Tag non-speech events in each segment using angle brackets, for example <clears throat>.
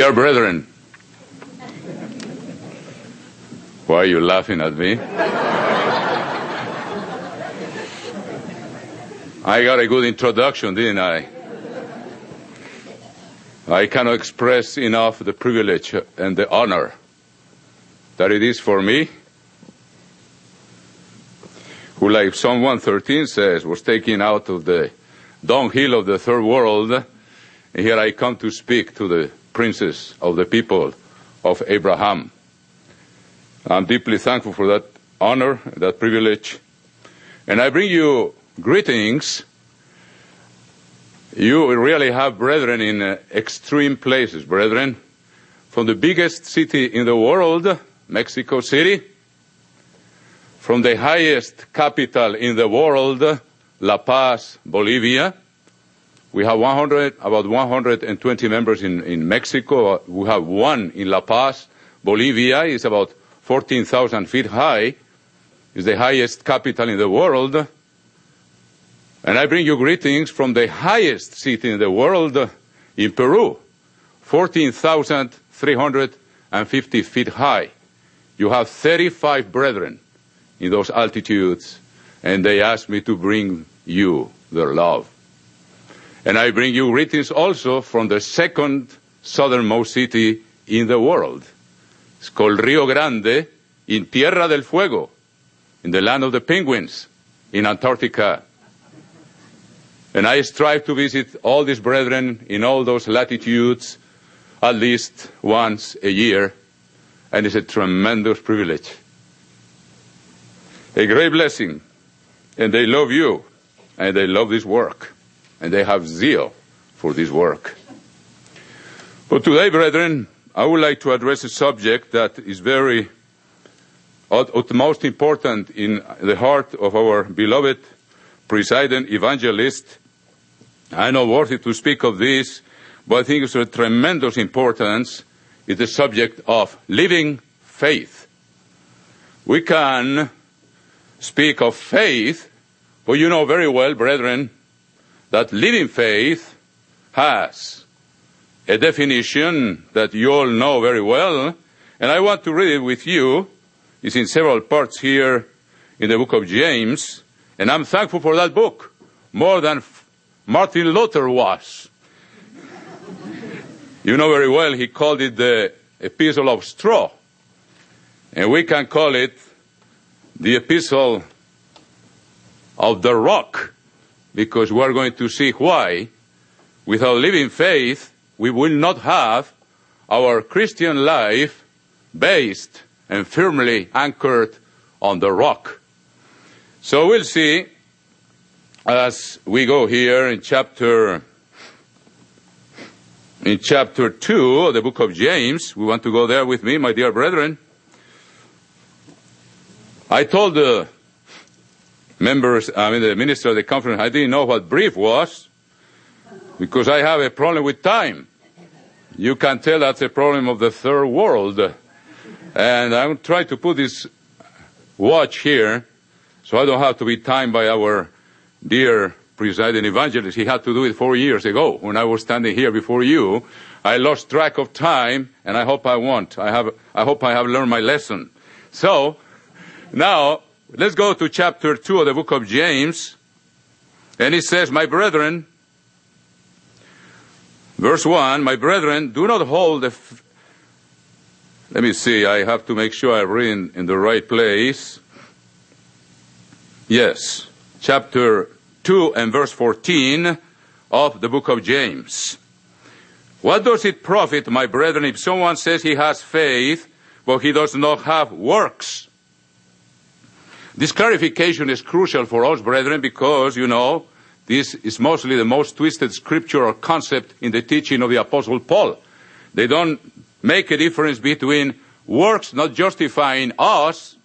Dear brethren, why are you laughing at me? I got a good introduction, didn't I? I cannot express enough the privilege and the honor that it is for me, who, like Psalm 113 says, was taken out of the dunghill of the third world, and here I come to speak to the princes of the people of Abraham. I'm deeply thankful for that honor, that privilege. And I bring you greetings. You really have brethren in uh, extreme places, brethren. From the biggest city in the world, Mexico City, from the highest capital in the world, La Paz, Bolivia. We have 100, about 120 members in, in Mexico. We have one in La Paz. Bolivia is about 14,000 feet high. It's the highest capital in the world. And I bring you greetings from the highest city in the world in Peru, 14,350 feet high. You have 35 brethren in those altitudes, and they asked me to bring you their love. And I bring you greetings also from the second southernmost city in the world. It's called Rio Grande in Tierra del Fuego, in the land of the penguins, in Antarctica. And I strive to visit all these brethren in all those latitudes at least once a year, and it's a tremendous privilege. A great blessing. And they love you, and they love this work, and they have zeal for this work. But today, brethren, I would like to address a subject that is very utmost important in the heart of our beloved presiding evangelist. I know worthy to speak of this, but I think it's of tremendous importance is the subject of living faith. We can speak of faith, but you know very well, brethren, that living faith has a definition that you all know very well, and I want to read it with you. It's in several parts here in the book of James, and I'm thankful for that book more than Martin Luther was. <laughs> you know very well he called it the epistle of straw, and we can call it the epistle of the rock, because we're going to see why, without living faith, we will not have our Christian life based and firmly anchored on the rock. So we'll see as we go here in chapter in chapter 2 of the book of James. We want to go there with me, my dear brethren. I told the members, I mean the minister of the conference, I didn't know what brief was because I have a problem with time. You can tell that's a problem of the third world. And I'm trying to put this watch here so I don't have to be timed by our dear presiding evangelist. He had to do it four years ago when I was standing here before you. I lost track of time and I hope I won't. I have, I hope I have learned my lesson. So now let's go to chapter two of the book of James. And it says, my brethren, Verse 1, my brethren, do not hold the. Let me see, I have to make sure I read in, in the right place. Yes, chapter 2 and verse 14 of the book of James. What does it profit, my brethren, if someone says he has faith, but he does not have works? This clarification is crucial for us, brethren, because, you know, this is mostly the most twisted scriptural concept in the teaching of the Apostle Paul. They don't make a difference between works not justifying us,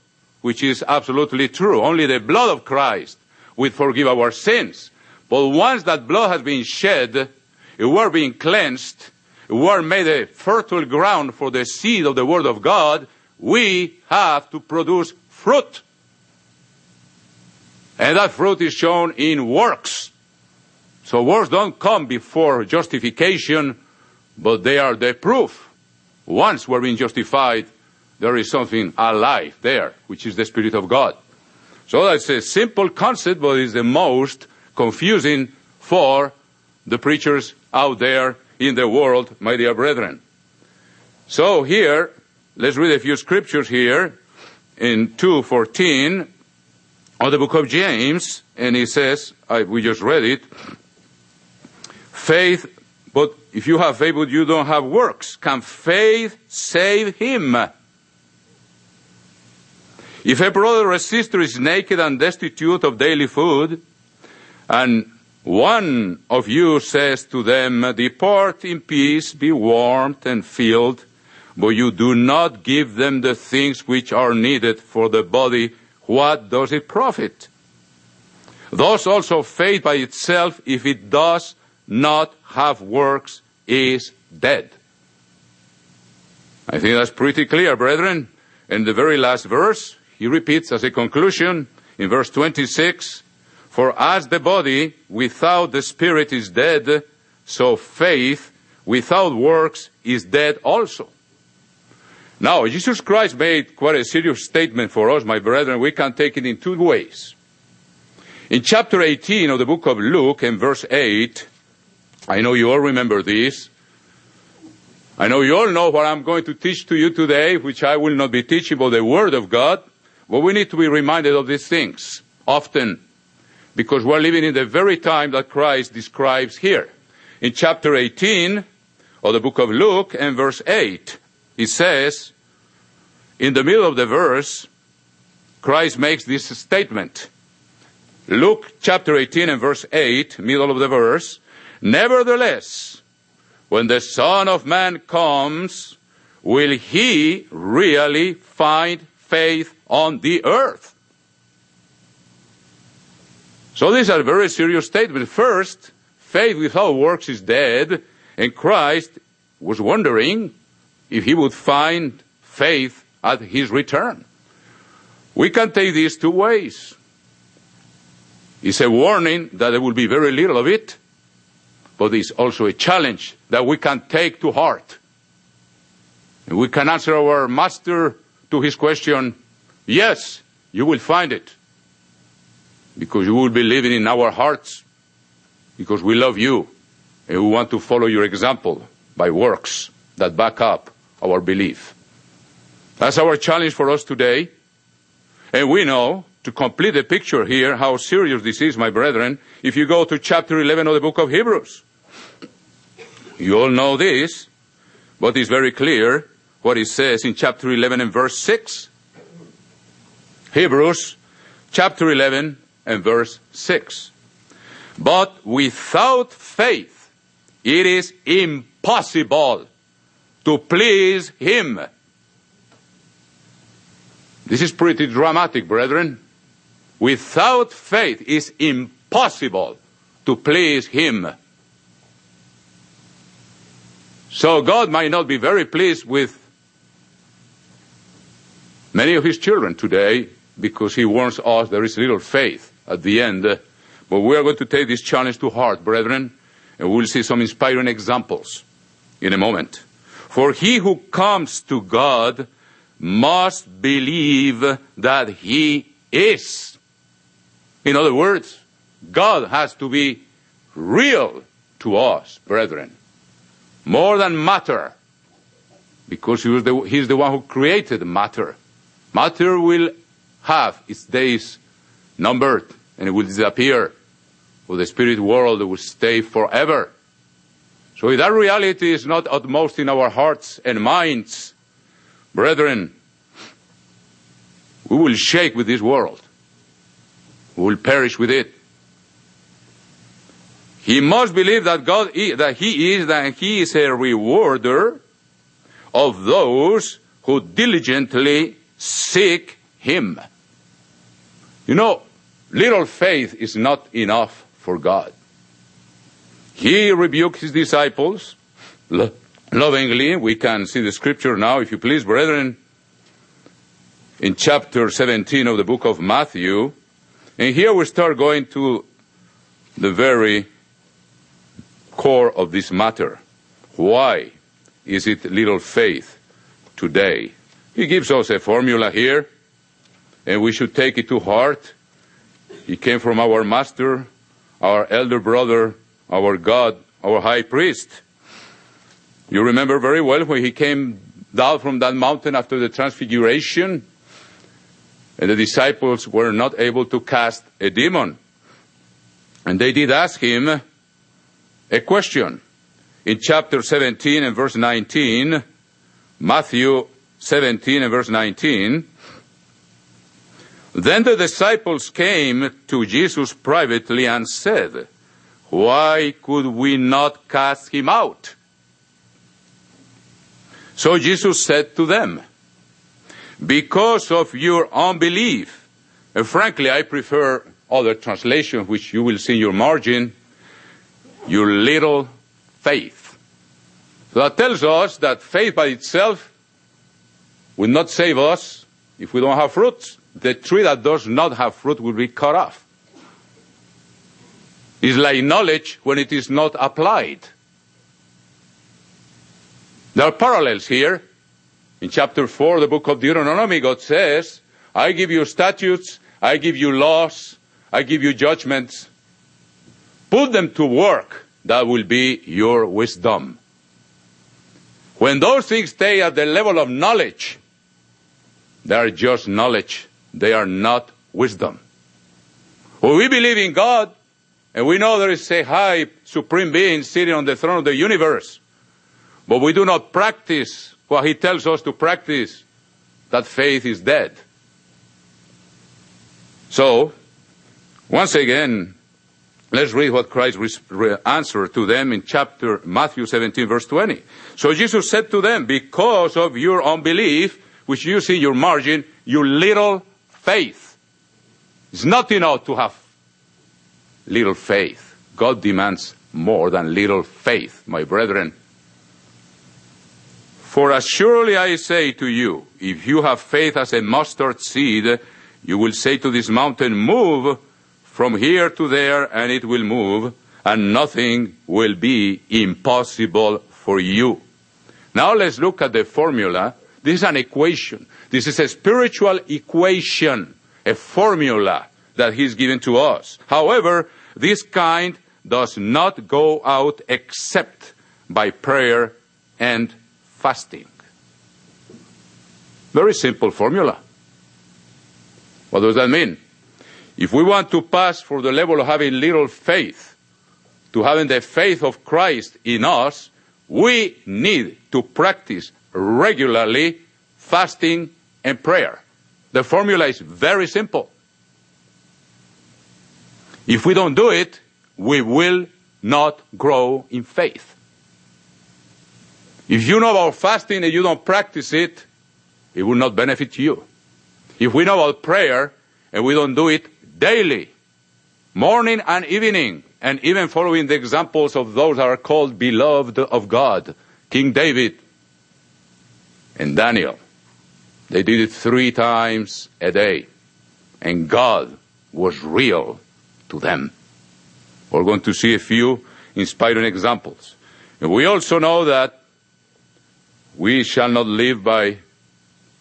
which is absolutely true. Only the blood of Christ will forgive our sins. But once that blood has been shed, we're being cleansed, we're made a fertile ground for the seed of the Word of God, we have to produce fruit. And that fruit is shown in works. So works don't come before justification, but they are the proof. Once we're being justified, there is something alive there, which is the Spirit of God. So that's a simple concept, but it's the most confusing for the preachers out there in the world, my dear brethren. So here, let's read a few scriptures here in 2.14 of the book of James, and he says, I, we just read it, faith, but if you have faith but you don't have works, can faith save him? If a brother or a sister is naked and destitute of daily food, and one of you says to them, Depart in peace, be warmed and filled, but you do not give them the things which are needed for the body, what does it profit? Thus also faith by itself, if it does not have works, is dead. I think that's pretty clear, brethren. In the very last verse, he repeats as a conclusion in verse 26, For as the body without the spirit is dead, so faith without works is dead also. Now, Jesus Christ made quite a serious statement for us, my brethren. We can take it in two ways. In chapter 18 of the book of Luke, in verse 8, I know you all remember this. I know you all know what I'm going to teach to you today, which I will not be teaching, but the Word of God. But we need to be reminded of these things often because we're living in the very time that Christ describes here. In chapter 18 of the book of Luke and verse 8, he says, in the middle of the verse, Christ makes this statement. Luke chapter 18 and verse 8, middle of the verse, Nevertheless, when the Son of Man comes, will he really find faith on the earth. So these are very serious statements. First, faith without works is dead, and Christ was wondering if he would find faith at his return. We can take these two ways. It's a warning that there will be very little of it, but it's also a challenge that we can take to heart. And we can answer our master to his question, Yes, you will find it. Because you will be living in our hearts. Because we love you. And we want to follow your example by works that back up our belief. That's our challenge for us today. And we know, to complete the picture here, how serious this is, my brethren, if you go to chapter 11 of the book of Hebrews. You all know this, but it's very clear what it says in chapter 11 and verse 6. Hebrews chapter 11 and verse 6. But without faith, it is impossible to please Him. This is pretty dramatic, brethren. Without faith, it is impossible to please Him. So God might not be very pleased with many of His children today because he warns us there is little faith at the end. But we are going to take this challenge to heart, brethren, and we'll see some inspiring examples in a moment. For he who comes to God must believe that he is. In other words, God has to be real to us, brethren. More than matter. Because he the, he's the one who created matter. Matter will have its days numbered and it will disappear. For the spirit world will stay forever. So if that reality is not utmost in our hearts and minds, brethren, we will shake with this world. We will perish with it. He must believe that God, that He is, that He is a rewarder of those who diligently seek Him. You know, little faith is not enough for God. He rebuked his disciples lo- lovingly. We can see the scripture now, if you please, brethren, in chapter 17 of the book of Matthew. And here we start going to the very core of this matter. Why is it little faith today? He gives us a formula here, and we should take it to heart. It came from our master, our elder brother, our God, our high priest. You remember very well when he came down from that mountain after the transfiguration, and the disciples were not able to cast a demon. And they did ask him a question. In chapter 17 and verse 19, Matthew 17 and verse 19, then the disciples came to Jesus privately and said, Why could we not cast him out? So Jesus said to them, Because of your unbelief, and frankly, I prefer other translation, which you will see in your margin, your little faith. So that tells us that faith by itself will not save us if we don't have fruits. The tree that does not have fruit will be cut off. It's like knowledge when it is not applied. There are parallels here. In chapter 4, the book of Deuteronomy, God says, I give you statutes, I give you laws, I give you judgments. Put them to work. That will be your wisdom. When those things stay at the level of knowledge, they are just knowledge. They are not wisdom. When we believe in God, and we know there is a high supreme being sitting on the throne of the universe, but we do not practice what he tells us to practice, that faith is dead. So, once again, let's read what Christ answered to them in chapter Matthew 17 verse 20. So Jesus said to them, because of your unbelief, which you see in your margin, your little faith. It's not enough to have little faith. God demands more than little faith, my brethren. For as surely I say to you, if you have faith as a mustard seed, you will say to this mountain, move from here to there, and it will move, and nothing will be impossible for you. Now let's look at the formula. This is an equation. This is a spiritual equation, a formula that he's given to us. However, this kind does not go out except by prayer and fasting. Very simple formula. What does that mean? If we want to pass from the level of having little faith to having the faith of Christ in us, we need to practice regularly fasting and prayer. The formula is very simple. If we don't do it, we will not grow in faith. If you know about fasting and you don't practice it, it will not benefit you. If we know about prayer and we don't do it daily, morning and evening, and even following the examples of those that are called beloved of God, King David and Daniel, they did it three times a day. And God was real to them. We're going to see a few inspiring examples. And we also know that we shall not live by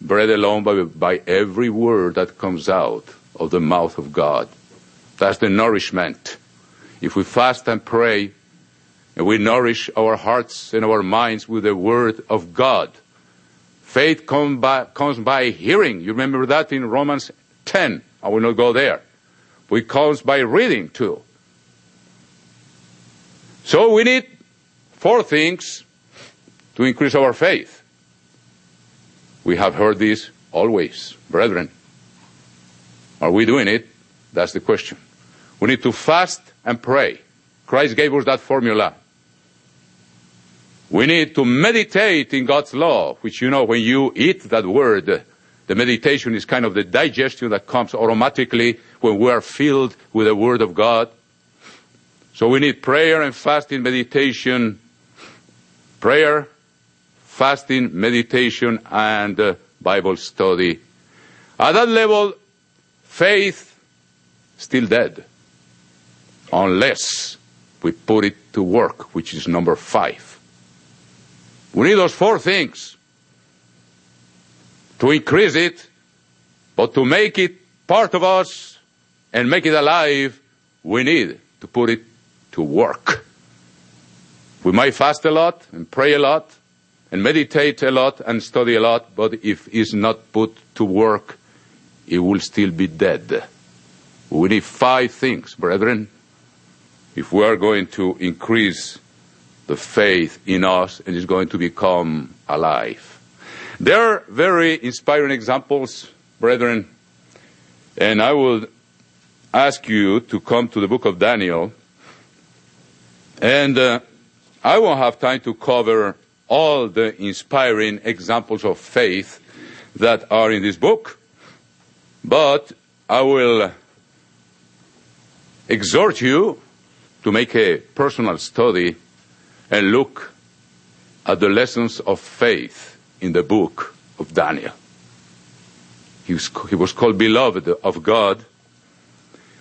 bread alone, but by every word that comes out of the mouth of God. That's the nourishment. If we fast and pray, and we nourish our hearts and our minds with the word of God, faith come by, comes by hearing. You remember that in Romans 10. I will not go there. It comes by reading too. So we need four things to increase our faith. We have heard this always, brethren. Are we doing it? That's the question. We need to fast and pray. Christ gave us that formula. We need to meditate in God's law, which you know when you eat that word, the meditation is kind of the digestion that comes automatically when we are filled with the word of God. So we need prayer and fasting meditation. Prayer, fasting, meditation, and uh, Bible study. At that level, faith still dead. Unless we put it to work, which is number five. We need those four things to increase it, but to make it part of us and make it alive, we need to put it to work. We might fast a lot and pray a lot and meditate a lot and study a lot, but if it's not put to work, it will still be dead. We need five things, brethren, if we are going to increase the faith in us and is going to become alive. There are very inspiring examples, brethren, and I will ask you to come to the book of Daniel. And uh, I won't have time to cover all the inspiring examples of faith that are in this book, but I will exhort you to make a personal study and look at the lessons of faith in the book of Daniel. He was, he was called beloved of God.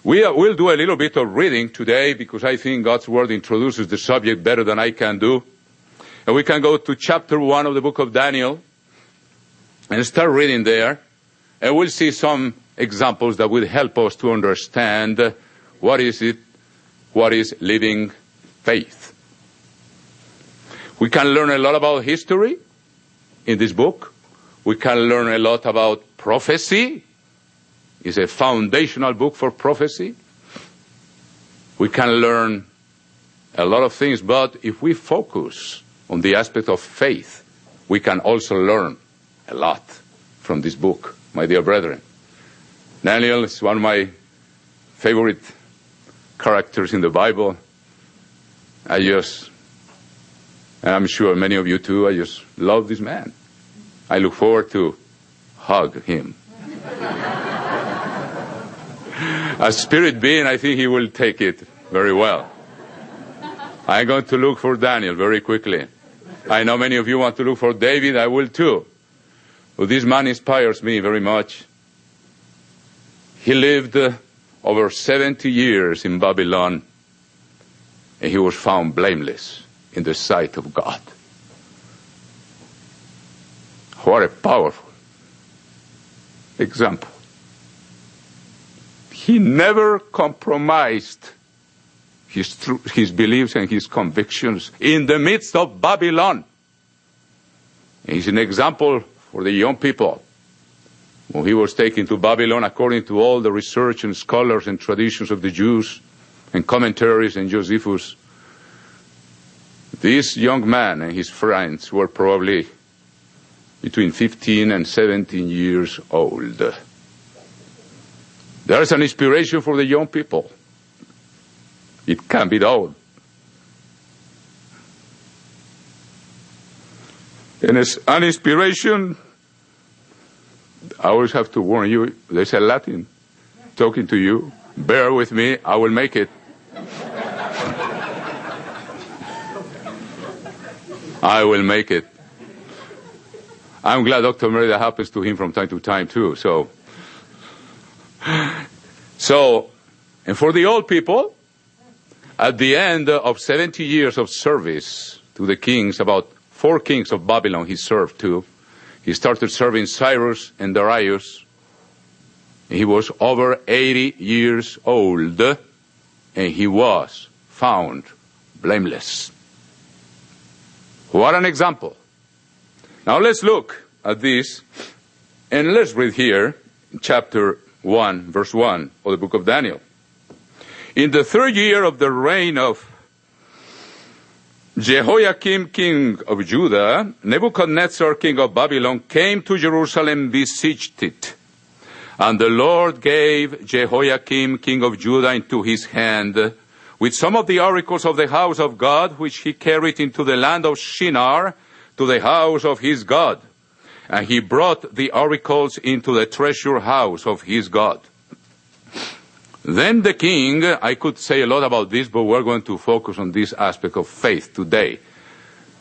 We will do a little bit of reading today because I think God's word introduces the subject better than I can do. And we can go to chapter one of the book of Daniel and start reading there. And we'll see some examples that will help us to understand what is it, what is living faith. We can learn a lot about history in this book. We can learn a lot about prophecy. It's a foundational book for prophecy. We can learn a lot of things, but if we focus on the aspect of faith, we can also learn a lot from this book, my dear brethren. Daniel is one of my favorite characters in the Bible. I just and I'm sure many of you too, I just love this man. I look forward to hug him. <laughs> A spirit being, I think he will take it very well. I'm going to look for Daniel very quickly. I know many of you want to look for David. I will too. But this man inspires me very much. He lived uh, over 70 years in Babylon and he was found blameless in the sight of God. What a powerful example. He never compromised his, his beliefs and his convictions in the midst of Babylon. He's an example for the young people. When he was taken to Babylon, according to all the research and scholars and traditions of the Jews and commentaries and Josephus, this young man and his friends were probably between 15 and 17 years old. There is an inspiration for the young people. It can be done. And as an inspiration, I always have to warn you, there's a Latin talking to you. Bear with me, I will make it. I will make it. I'm glad Dr. Meredith happens to him from time to time too. So, so, and for the old people, at the end of 70 years of service to the kings, about four kings of Babylon he served to, he started serving Cyrus and Darius. He was over 80 years old and he was found blameless. What an example. Now let's look at this and let's read here chapter 1, verse 1 of the book of Daniel. In the third year of the reign of Jehoiakim, king of Judah, Nebuchadnezzar, king of Babylon, came to Jerusalem, besieged it. And the Lord gave Jehoiakim, king of Judah, into his hand with some of the oracles of the house of God, which he carried into the land of Shinar, to the house of his God. And he brought the oracles into the treasure house of his God. Then the king, I could say a lot about this, but we're going to focus on this aspect of faith today.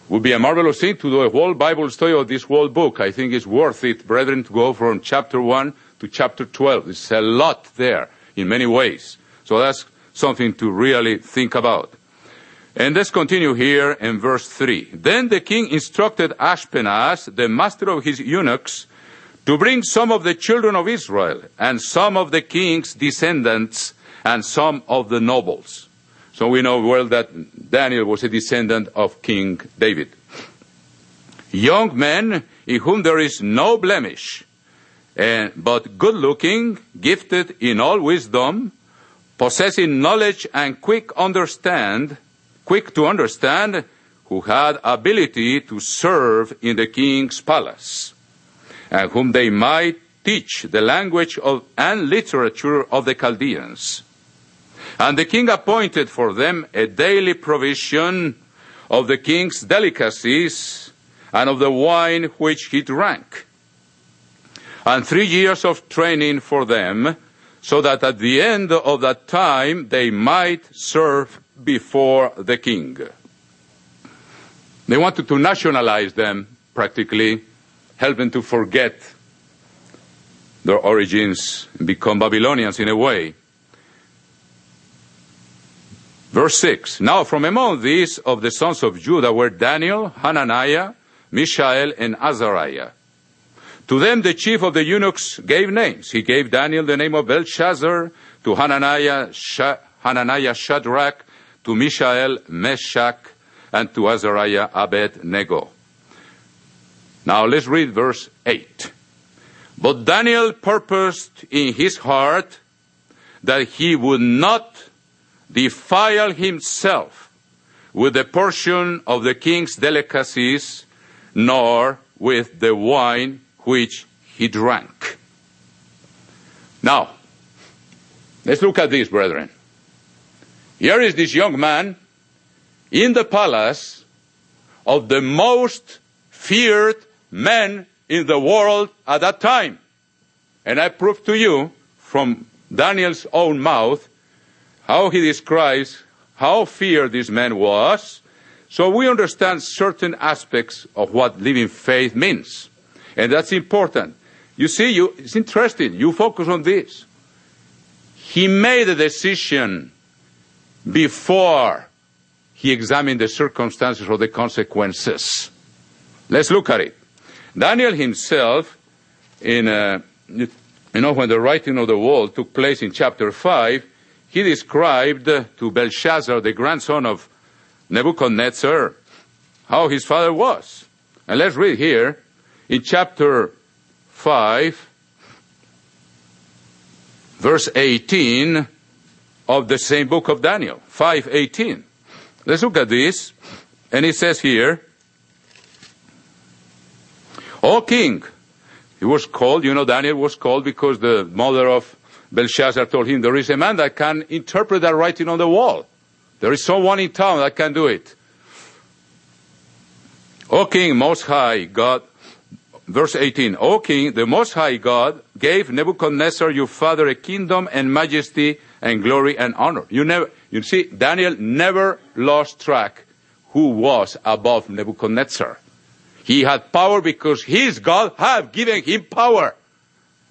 Would be a marvelous thing to do a whole Bible study of this whole book. I think it's worth it, brethren, to go from chapter 1 to chapter 12. There's a lot there in many ways. So that's something to really think about. And let's continue here in verse 3. Then the king instructed Ashpenaz, the master of his eunuchs, to bring some of the children of Israel, and some of the king's descendants, and some of the nobles. So we know well that Daniel was a descendant of King David. Young men in whom there is no blemish, and, but good looking, gifted in all wisdom, possessing knowledge and quick to understand, who had ability to serve in the king's palace, and whom they might teach the language and literature of the Chaldeans. And the king appointed for them a daily provision of the king's delicacies and of the wine which he drank, and three years of training for them, so that at the end of that time they might serve before the king. They wanted to nationalize them, practically, help them to forget their origins, become Babylonians in a way. Verse 6 Now from among these of the sons of Judah were Daniel, Hananiah, Mishael, and Azariah. To them the chief of the eunuchs gave names. He gave Daniel the name of Belshazzar, to Hananiah, Hananiah Shadrach, to Mishael Meshach, and to Azariah Abednego. Now let's read verse 8. But Daniel purposed in his heart that he would not defile himself with the portion of the king's delicacies, nor with the wine which he drank. Now, let's look at this, brethren. Here is this young man in the palace of the most feared man in the world at that time. And I prove to you from Daniel's own mouth how he describes how feared this man was, so we understand certain aspects of what living faith means. And that's important. You see, you, it's interesting. You focus on this. He made a decision before he examined the circumstances or the consequences. Let's look at it. Daniel himself, in uh, you know, when the writing of the wall took place in chapter 5, he described to Belshazzar, the grandson of Nebuchadnezzar, how his father was. And let's read here in chapter 5, verse 18 of the same book of Daniel, 5:18. Let's look at this. And it says here, O king, he was called, you know, Daniel was called because the mother of Belshazzar told him, there is a man that can interpret that writing on the wall. There is someone in town that can do it. O king, most high God, verse 18, O king, the most high God gave Nebuchadnezzar your father a kingdom and majesty and glory and honor. You never, you see, Daniel never lost track who was above Nebuchadnezzar. He had power because his God had given him power.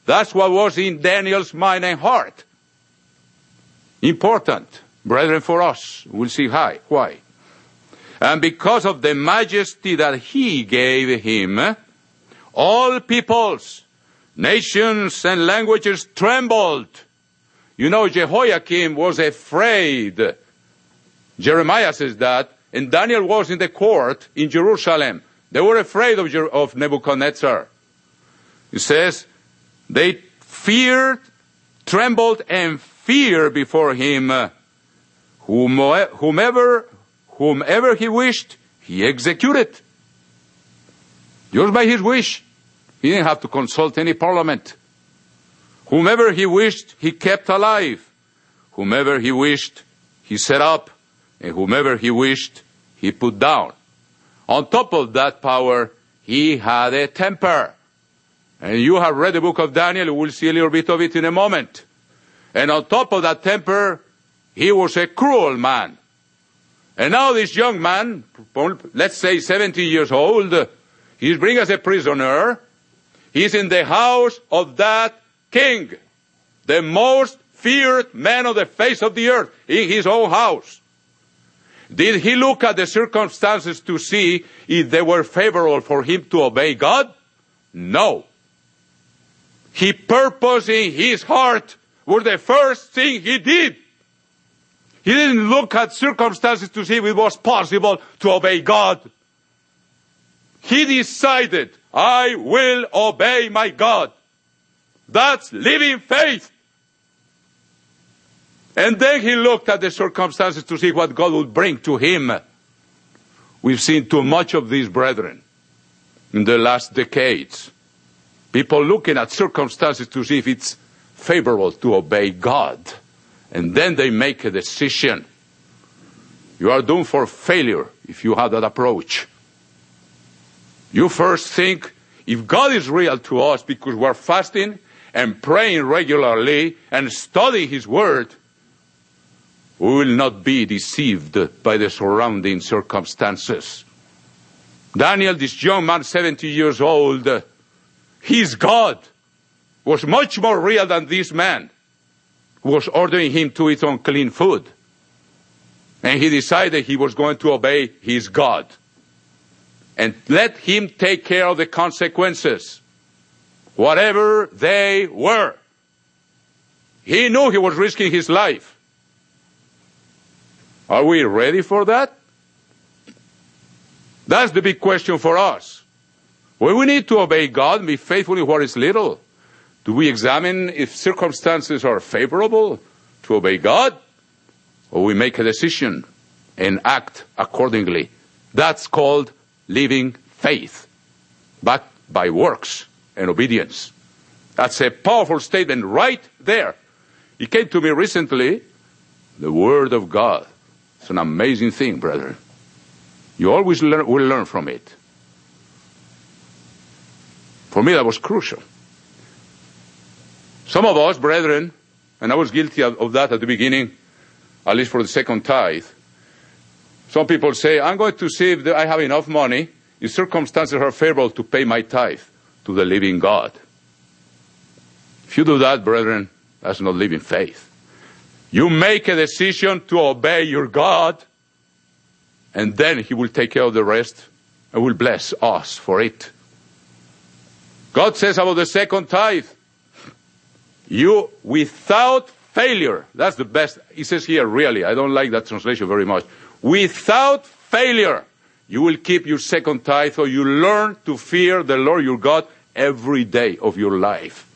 That's what was in Daniel's mind and heart. Important, brethren, for us. We'll see why. Why? And because of the majesty that he gave him, all peoples, nations, and languages trembled. You know, Jehoiakim was afraid. Jeremiah says that, and Daniel was in the court in Jerusalem. They were afraid of, of Nebuchadnezzar. He says, they feared, trembled, and feared before him. Whomever, whomever he wished, he executed. Just by his wish. He didn't have to consult any parliament. Whomever he wished, he kept alive. Whomever he wished, he set up. And whomever he wished, he put down. On top of that power, he had a temper. And you have read the book of Daniel, we'll see a little bit of it in a moment. And on top of that temper, he was a cruel man. And now this young man, let's say 70 years old, he's bring as a prisoner. He's in the house of that king, the most feared man on the face of the earth, in his own house. Did he look at the circumstances to see if they were favorable for him to obey God? No. He purposed in his heart were the first thing he did. He didn't look at circumstances to see if it was possible to obey God. He decided, I will obey my God. That's living faith. And then he looked at the circumstances to see what God would bring to him. We've seen too much of these brethren in the last decades. People looking at circumstances to see if it's favorable to obey God. And then they make a decision. You are doomed for failure if you have that approach. You first think if God is real to us because we're fasting and praying regularly and studying His Word, we will not be deceived by the surrounding circumstances. Daniel, this young man, 70 years old, his God was much more real than this man who was ordering him to eat unclean food. And he decided he was going to obey his God and let him take care of the consequences, whatever they were. He knew he was risking his life. Are we ready for that? That's the big question for us. Well, we need to obey God and be faithful in what is little. Do we examine if circumstances are favorable to obey God? Or we make a decision and act accordingly. That's called living faith, backed by works and obedience. That's a powerful statement right there. It came to me recently, the Word of God. It's an amazing thing, brother. You always learn, will learn from it. For me, that was crucial. Some of us, brethren, and I was guilty of, of that at the beginning, at least for the second tithe, some people say, I'm going to see if I have enough money, if circumstances are favorable to pay my tithe to the living God. If you do that, brethren, that's not living faith. You make a decision to obey your God, and then He will take care of the rest and will bless us for it. God says about the second tithe, you without failure, that's the best, he says here really, I don't like that translation very much. Without failure, you will keep your second tithe or you learn to fear the Lord your God every day of your life.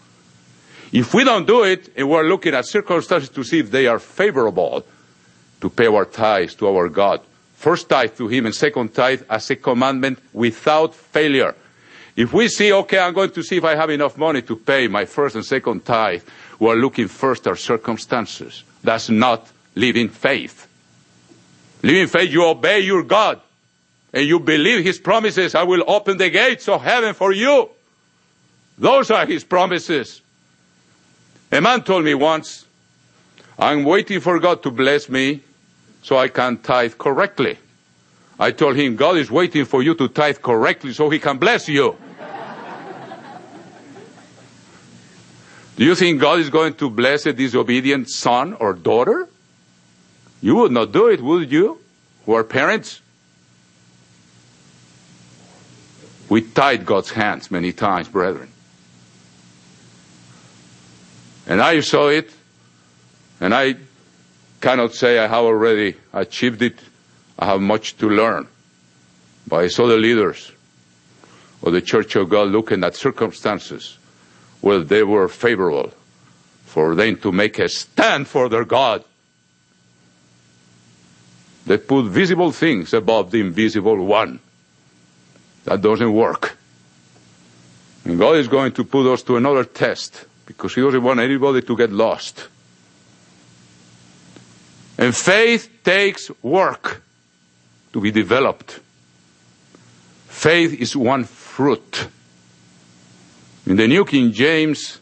If we don't do it and we're looking at circumstances to see if they are favorable to pay our tithes to our God, first tithe to Him and second tithe as a commandment without failure. If we see, okay, I'm going to see if I have enough money to pay my first and second tithe, we're looking first at circumstances. That's not living faith. Living faith, you obey your God and you believe His promises. I will open the gates of heaven for you. Those are His promises. A man told me once, I'm waiting for God to bless me so I can tithe correctly. I told him, God is waiting for you to tithe correctly so He can bless you. Do you think God is going to bless a disobedient son or daughter? You would not do it, would you? Who are parents? We tied God's hands many times, brethren. And I saw it, and I cannot say I have already achieved it. I have much to learn. But I saw the leaders of the Church of God looking at circumstances where they were favorable for them to make a stand for their God. They put visible things above the invisible one. That doesn't work. And God is going to put us to another test because He doesn't want anybody to get lost. And faith takes work to be developed. Faith is one fruit. In the New King James,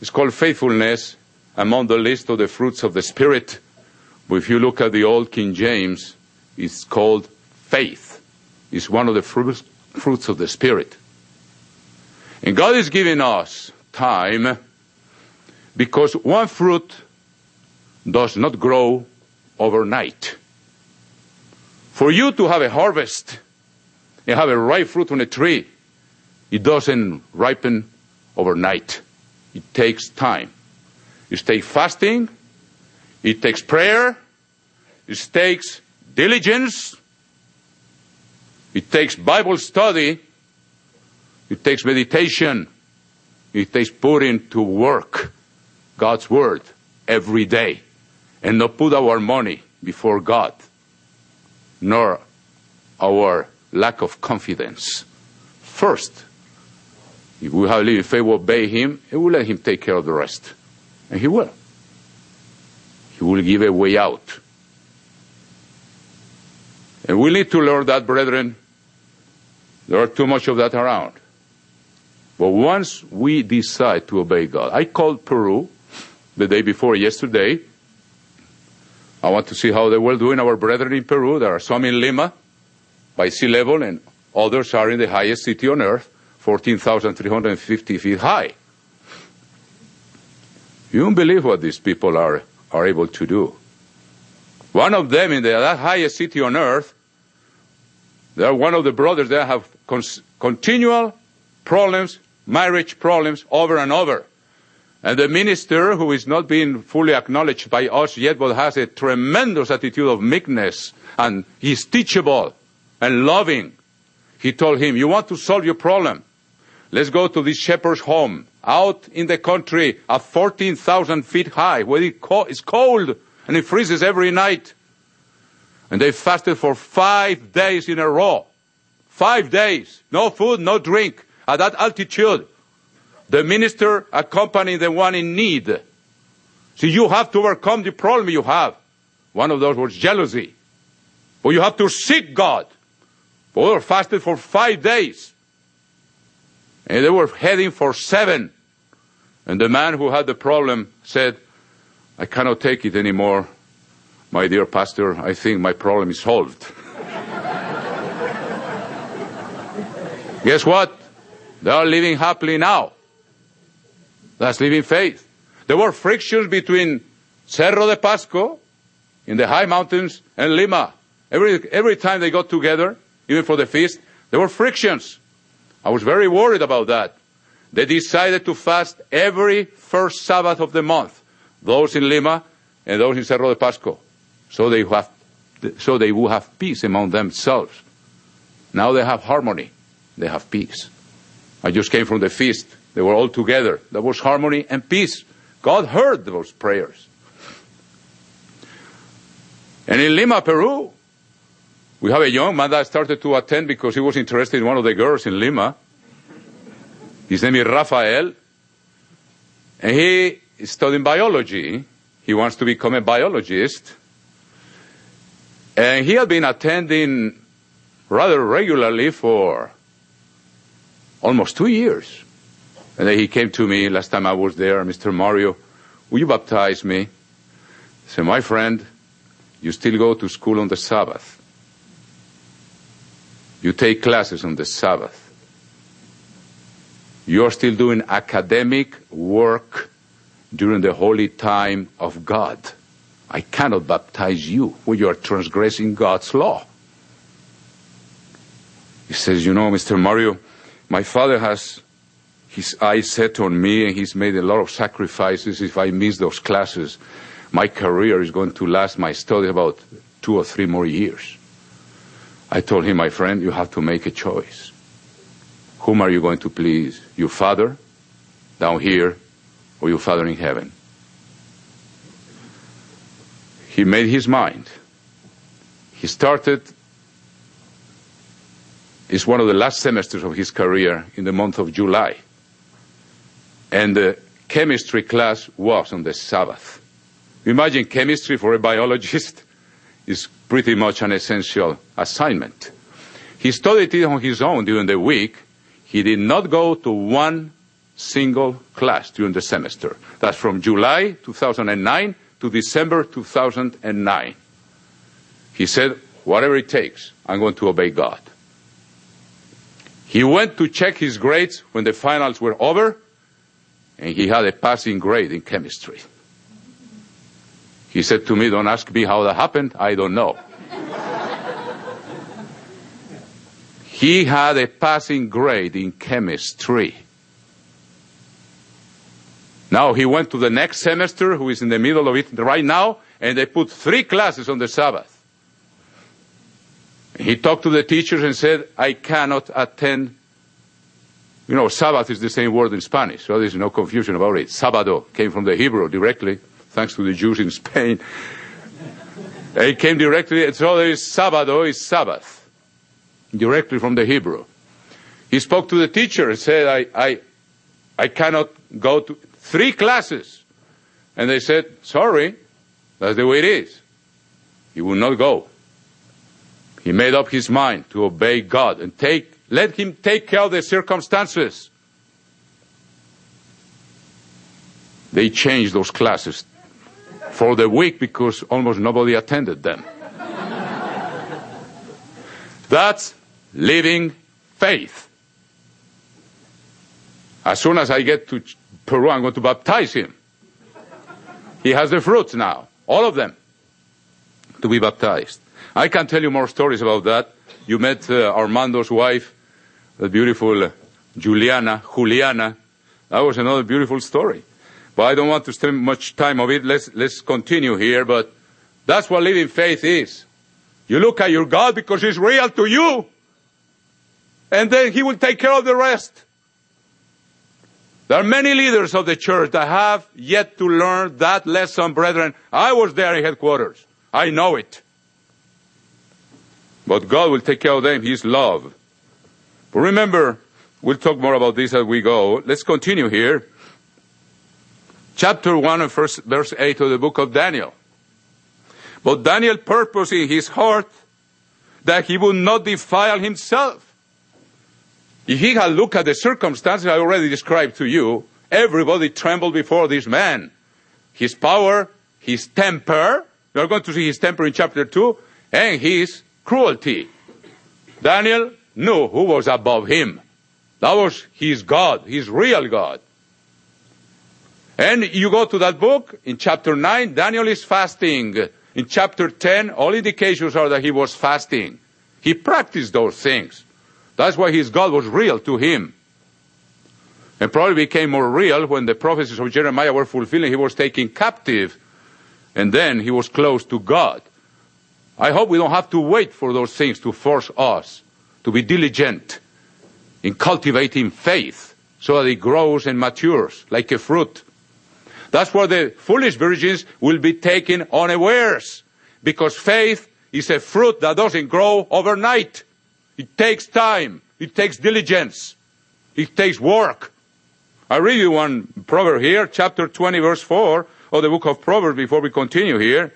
it's called faithfulness among the list of the fruits of the Spirit. If you look at the Old King James, it's called faith. It's one of the fruits, fruits of the Spirit. And God is giving us time because one fruit does not grow overnight. For you to have a harvest and have a ripe fruit on a tree, it doesn't ripen overnight. It takes time. It takes fasting. It takes prayer. It takes diligence. It takes Bible study. It takes meditation. It takes putting to work God's Word every day and not put our money before God, nor our lack of confidence. First, if we have a living faith, we obey Him, and we let Him take care of the rest. And He will. He will give a way out. And we need to learn that, brethren. There are too much of that around. But once we decide to obey God, I called Peru the day before yesterday. I want to see how they were doing, our brethren in Peru. There are some in Lima by sea level, and others are in the highest city on earth, 14,350 feet high. You don't believe what these people are, are able to do. One of them in the highest city on earth, they're one of the brothers that have con- continual problems, marriage problems over and over. And the minister, who is not being fully acknowledged by us yet, but has a tremendous attitude of meekness, and he's teachable and loving, he told him, you want to solve your problem? Let's go to this shepherd's home out in the country at 14,000 feet high where it's cold and it freezes every night. And they fasted for five days in a row. Five days. No food, no drink at that altitude. The minister accompanying the one in need. See, you have to overcome the problem you have. One of those was jealousy. But you have to seek God. But were fasted for five days. And they were heading for seven. And the man who had the problem said, I cannot take it anymore. My dear pastor, I think my problem is solved. <laughs> Guess what? They are living happily now. That's living faith. There were frictions between Cerro de Pasco in the high mountains and Lima. Every, every time they got together, even for the feast, there were frictions. I was very worried about that. They decided to fast every first Sabbath of the month, those in Lima and those in Cerro de Pasco, so they have, so they will have peace among themselves. Now they have harmony. They have peace. I just came from the feast. They were all together. There was harmony and peace. God heard those prayers. And in Lima, Peru, we have a young man that started to attend because he was interested in one of the girls in Lima. His name is Rafael. And he is studying biology. He wants to become a biologist. And he had been attending rather regularly for almost two years. And then he came to me last time I was there, Mr. Mario, will you baptize me? I said, my friend, you still go to school on the Sabbath. You take classes on the Sabbath. You're still doing academic work during the holy time of God. I cannot baptize you when you are transgressing God's law. He says, you know, Mr. Mario, my father has his eyes set on me and he's made a lot of sacrifices. If I miss those classes, my career is going to last my study about two or three more years. I told him, my friend, you have to make a choice. Whom are you going to please? Your father down here or your father in heaven? He made his mind. He started it's one of the last semesters of his career in the month of July. And the chemistry class was on the Sabbath. Imagine chemistry for a biologist <laughs> is pretty much an essential assignment. He studied it on his own during the week. He did not go to one single class during the semester. That's from July 2009 to December 2009. He said, whatever it takes, I'm going to obey God. He went to check his grades when the finals were over, and he had a passing grade in chemistry. He said to me, Don't ask me how that happened, I don't know. <laughs> He had a passing grade in chemistry. Now he went to the next semester, who is in the middle of it right now, and they put three classes on the Sabbath. He talked to the teachers and said, I cannot attend. You know, Sabbath is the same word in Spanish, so there's no confusion about it. Sábado came from the Hebrew directly, thanks to the Jews in Spain. <laughs> it came directly, so there is Sábado is Sabbath, directly from the Hebrew. He spoke to the teacher and said, I, I, I cannot go to three classes. And they said, sorry, that's the way it is. He will not go. He made up his mind to obey God and take, let him take care of the circumstances. They changed those classes for the week because almost nobody attended them. <laughs> That's living faith. As soon as I get to Peru, I'm going to baptize him. He has the fruits now, all of them, to be baptized. I can tell you more stories about that. You met uh, Armando's wife, the beautiful Juliana, Juliana. That was another beautiful story. But I don't want to spend much time of it. Let's, let's continue here. But that's what living faith is. You look at your God because He's real to you. And then He will take care of the rest. There are many leaders of the church that have yet to learn that lesson, brethren. I was there in headquarters. I know it. But God will take care of them. His love. But remember, we'll talk more about this as we go. Let's continue here. Chapter 1 and first, verse 8 of the book of Daniel. But Daniel purposed in his heart that he would not defile himself. If he had looked at the circumstances I already described to you, everybody trembled before this man. His power, his temper, you're going to see his temper in chapter 2, and his cruelty. Daniel knew who was above him. That was his God, his real God. And you go to that book, in chapter 9, Daniel is fasting. In chapter 10, all indications are that he was fasting. He practiced those things. That's why his God was real to him. And probably became more real when the prophecies of Jeremiah were fulfilling. He was taken captive. And then he was close to God. I hope we don't have to wait for those things to force us to be diligent in cultivating faith so that it grows and matures like a fruit. That's where the foolish virgins will be taken unawares because faith is a fruit that doesn't grow overnight. It takes time. It takes diligence. It takes work. I read you one proverb here, chapter 20 verse 4 of the book of Proverbs before we continue here.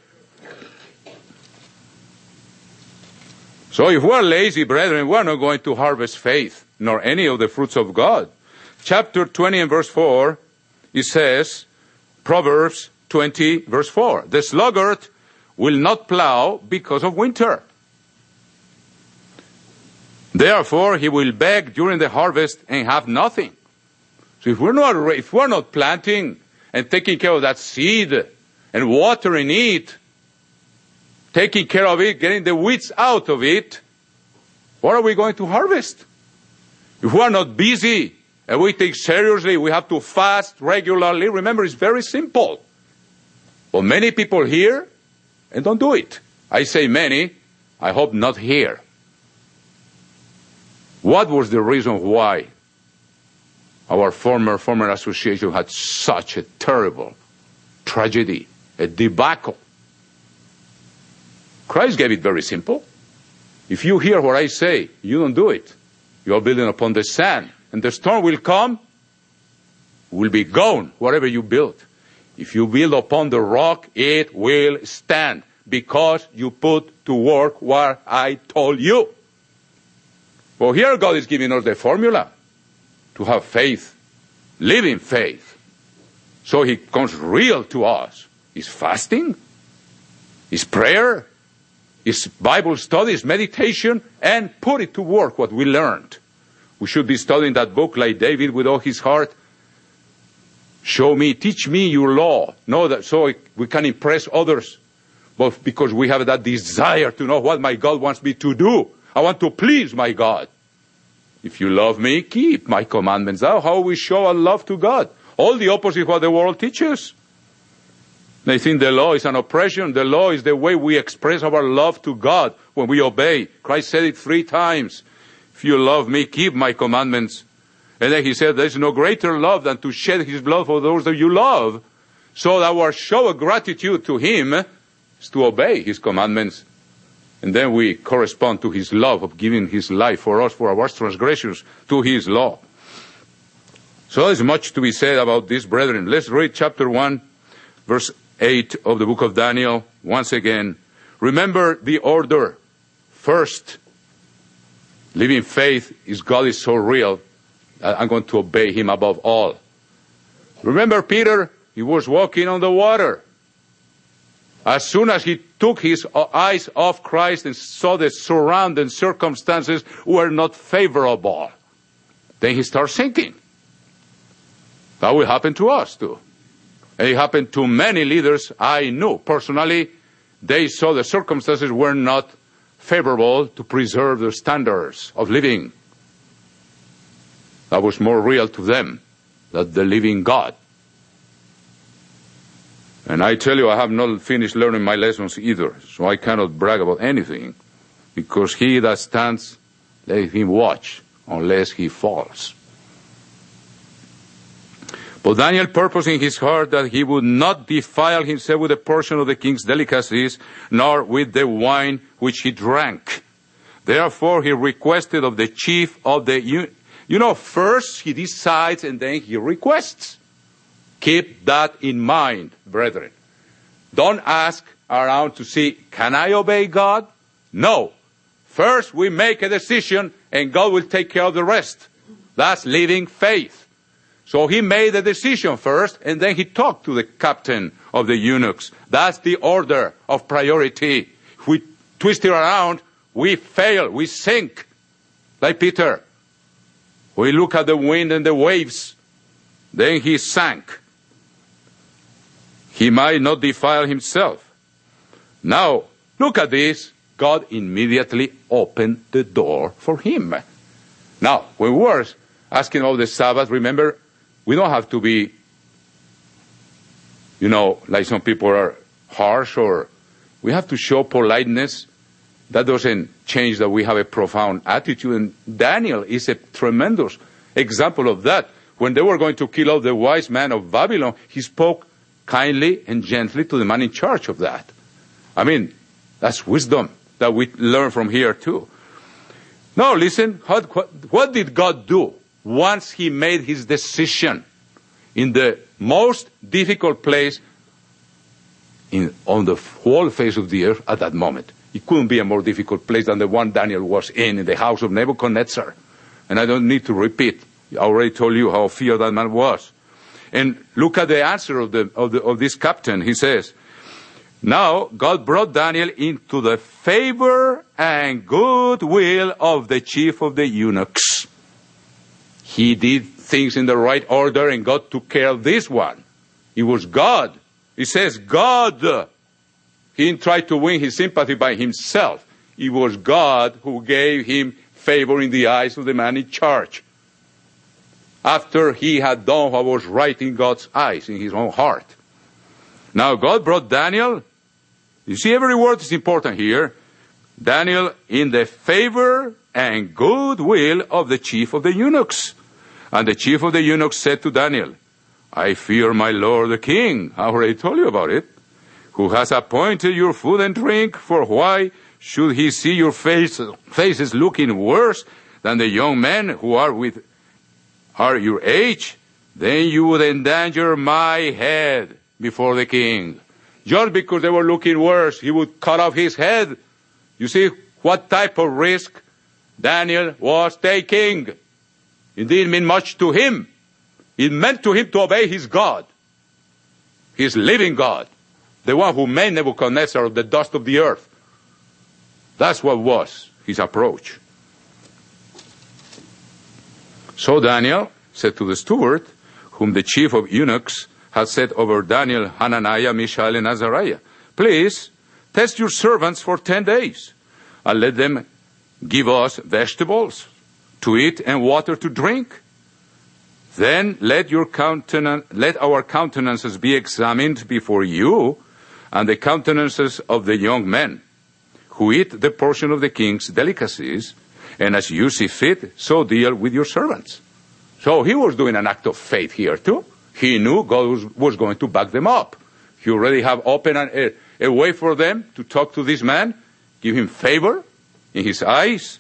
So if we're lazy, brethren, we're not going to harvest faith, nor any of the fruits of God. Chapter 20 and verse 4, it says, Proverbs 20 verse 4, the sluggard will not plow because of winter. Therefore, he will beg during the harvest and have nothing. So if we're not, if we're not planting and taking care of that seed and watering it, taking care of it, getting the weeds out of it, what are we going to harvest? If we are not busy and we take seriously, we have to fast regularly. Remember, it's very simple. But many people here and don't do it. I say many, I hope not here. What was the reason why our former former association had such a terrible tragedy, a debacle? Christ gave it very simple. If you hear what I say, you don't do it. You are building upon the sand, and the storm will come, will be gone, whatever you build. If you build upon the rock, it will stand because you put to work what I told you. Well, here God is giving us the formula to have faith, living faith. So He comes real to us. Is fasting, is prayer, is Bible studies, meditation, and put it to work what we learned. We should be studying that book like David with all his heart. Show me, teach me your law. Know that so we can impress others. But because we have that desire to know what my God wants me to do. I want to please my God. If you love me, keep my commandments. That's how we show our love to God. All the opposite of what the world teaches. They think the law is an oppression. The law is the way we express our love to God when we obey. Christ said it three times. If you love me, keep my commandments. And then he said, there's no greater love than to shed his blood for those that you love. So our show of gratitude to him is to obey his commandments. And then we correspond to his love of giving his life for us, for our transgressions, to his law. So there's much to be said about this, brethren. Let's read chapter 1, verse 8 of the book of Daniel once again. Remember the order. First, living faith is God is so real. I'm going to obey him above all. Remember Peter? He was walking on the water. As soon as he took his uh, eyes off Christ and saw the surrounding circumstances were not favorable, then he started sinking. That will happen to us too. And it happened to many leaders I knew personally. They saw the circumstances were not favorable to preserve their standards of living. That was more real to them than the living God. And I tell you, I have not finished learning my lessons either, so I cannot brag about anything, because he that stands, let him watch, unless he falls. But Daniel purposed in his heart that he would not defile himself with a portion of the king's delicacies, nor with the wine which he drank. Therefore he requested of the chief of the, you, you know, first he decides and then he requests. Keep that in mind, brethren. Don't ask around to see, can I obey God? No. First we make a decision and God will take care of the rest. That's living faith. So he made a decision first, and then he talked to the captain of the eunuchs. That's the order of priority. If we twist it around, we fail, we sink. Like Peter. We look at the wind and the waves. Then he sank. He might not defile himself. Now, look at this. God immediately opened the door for him. Now, when we were asking about the Sabbath, remember we don't have to be, you know, like some people are harsh or we have to show politeness. That doesn't change that we have a profound attitude. And Daniel is a tremendous example of that. When they were going to kill off the wise man of Babylon, he spoke kindly and gently to the man in charge of that. I mean, that's wisdom that we learn from here too. Now listen, what, did God do? once he made his decision in the most difficult place in, on the whole face of the earth at that moment. It couldn't be a more difficult place than the one Daniel was in, in the house of Nebuchadnezzar. And I don't need to repeat. I already told you how feared that man was. And look at the answer of, the, of, the, of this captain. He says, Now God brought Daniel into the favor and goodwill of the chief of the eunuchs he did things in the right order and God took care of this one. It was God. He says God. He didn't try to win his sympathy by himself. It was God who gave him favor in the eyes of the man in charge. After he had done what was right in God's eyes, in his own heart. Now God brought Daniel. You see, every word is important here. Daniel in the favor and goodwill of the chief of the eunuchs. And the chief of the eunuchs said to Daniel, I fear my lord the king. I already told you about it. Who has appointed your food and drink, for why should he see your face, faces looking worse than the young men who are with are your age? Then you would endanger my head before the king. Just because they were looking worse, he would cut off his head. You see what type of risk Daniel was taking. It didn't mean much to him. It meant to him to obey his God, his living God, the one who made Nebuchadnezzar of the dust of the earth. That's what was his approach. So Daniel said to the steward, whom the chief of eunuchs had set over Daniel, Hananiah, Mishael, and Azariah, please test your servants for ten days and let them give us vegetables, to eat and water to drink? Then let your countenance, let our countenances be examined before you and the countenances of the young men who eat the portion of the king's delicacies, and as you see fit, so deal with your servants. So he was doing an act of faith here too. He knew God was, was going to back them up. He already have opened a, a way for them to talk to this man, give him favor in his eyes.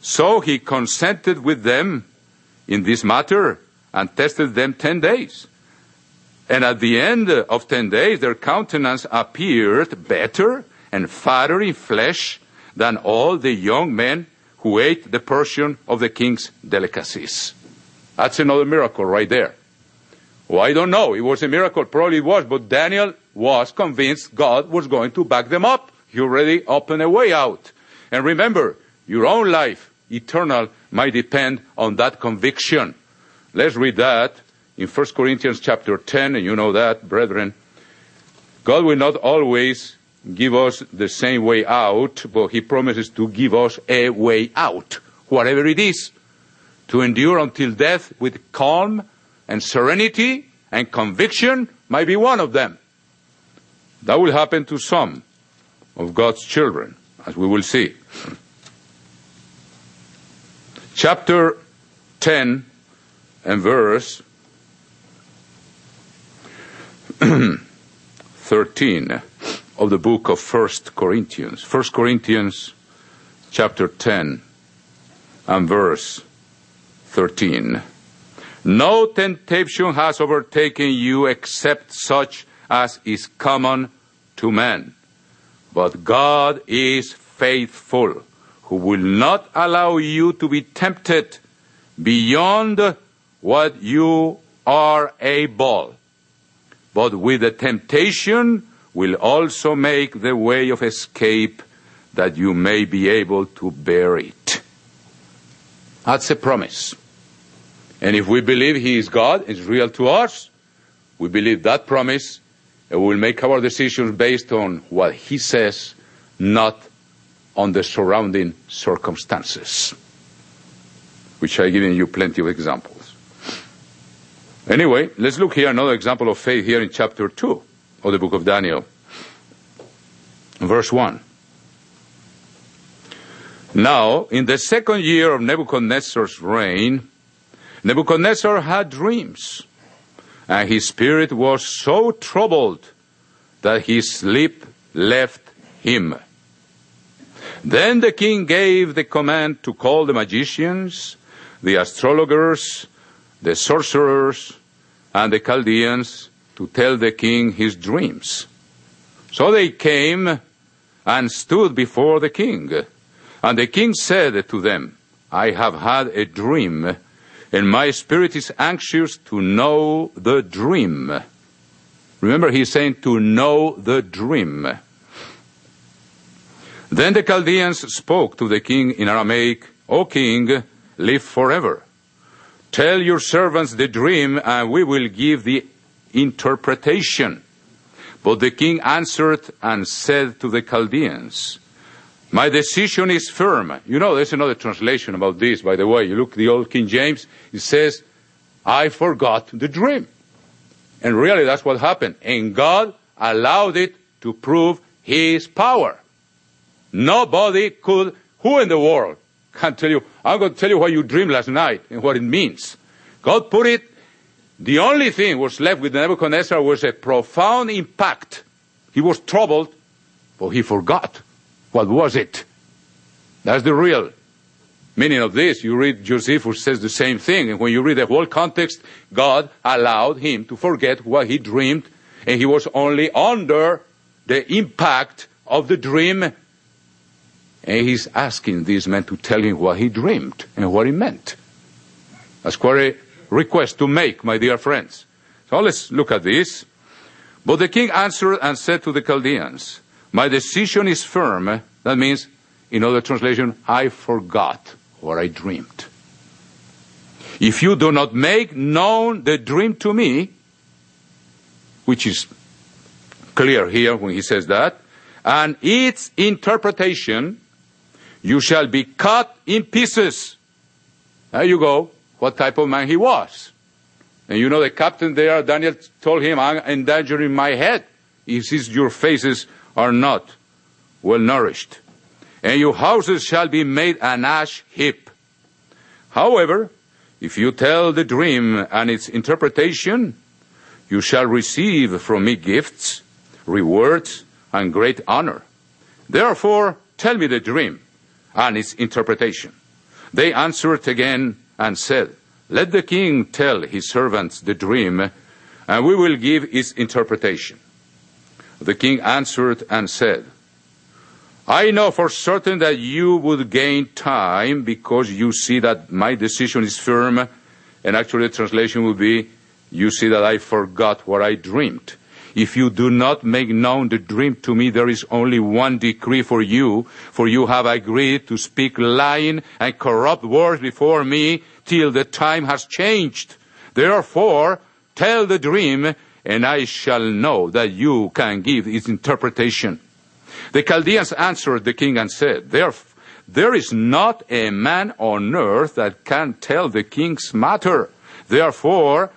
So he consented with them in this matter and tested them ten days. And at the end of ten days, their countenance appeared better and fatter in flesh than all the young men who ate the portion of the king's delicacies. That's another miracle right there. Well, I don't know. It was a miracle. Probably it was, but Daniel was convinced God was going to back them up. He already opened a way out. And remember, your own life, eternal, might depend on that conviction. Let's read that in 1 Corinthians chapter 10, and you know that, brethren. God will not always give us the same way out, but He promises to give us a way out, whatever it is, to endure until death with calm and serenity and conviction might be one of them. That will happen to some of God's children, as we will see. Chapter 10 and verse <clears throat> 13 of the book of First Corinthians. First Corinthians chapter 10 and verse 13. No temptation has overtaken you except such as is common to men. But God is faithful, who will not allow you to be tempted beyond what you are able. But with the temptation will also make the way of escape that you may be able to bear it. That's a promise. And if we believe He is God, is real to us, we believe that promise, and we will make our decisions based on what He says, not on the surrounding circumstances, which I've given you plenty of examples. Anyway, let's look here another example of faith here in chapter 2 of the book of Daniel. Verse 1. Now, in the second year of Nebuchadnezzar's reign, Nebuchadnezzar had dreams, and his spirit was so troubled that his sleep left him. Then the king gave the command to call the magicians, the astrologers, the sorcerers, and the Chaldeans to tell the king his dreams. So they came and stood before the king. And the king said to them, I have had a dream and my spirit is anxious to know the dream. Remember, he's saying to know the dream. Then the Chaldeans spoke to the king in Aramaic, O king, live forever. Tell your servants the dream, and we will give the interpretation. But the king answered and said to the Chaldeans, my decision is firm. You know, there's another translation about this, by the way. You look the old King James, it says, I forgot the dream. And really that's what happened. And God allowed it to prove His power. Nobody could, who in the world can tell you, I'm going to tell you what you dreamed last night and what it means. God put it, the only thing was left with Nebuchadnezzar was a profound impact. He was troubled, but he forgot. What was it? That's the real meaning of this. You read Josephus says the same thing. And when you read the whole context, God allowed him to forget what he dreamed, and he was only under the impact of the dream. And he's asking these men to tell him what he dreamed and what he meant. That's quite request to make, my dear friends. So let's look at this. But the king answered and said to the Chaldeans, my decision is firm. That means, in other translation, I forgot what I dreamed. If you do not make known the dream to me, which is clear here when he says that, and its interpretation, you shall be cut in pieces There you go, what type of man he was. And you know the captain there, Daniel told him, I'm endangering my head. He sees your faces are not well nourished. And your houses shall be made an ash heap. However, if you tell the dream and its interpretation, you shall receive from me gifts, rewards, and great honor. Therefore, tell me the dream and its interpretation. They answered again and said, Let the king tell his servants the dream, and we will give its interpretation. The king answered and said, I know for certain that you would gain time because you see that my decision is firm, and actually the translation would be, you see that I forgot what I dreamed. If you do not make known the dream to me, there is only one decree for you, for you have agreed to speak lying and corrupt words before me till the time has changed. Therefore, tell the dream, and I shall know that you can give its interpretation. The Chaldeans answered the king and said, there, there is not a man on earth that can tell the king's matter. Therefore,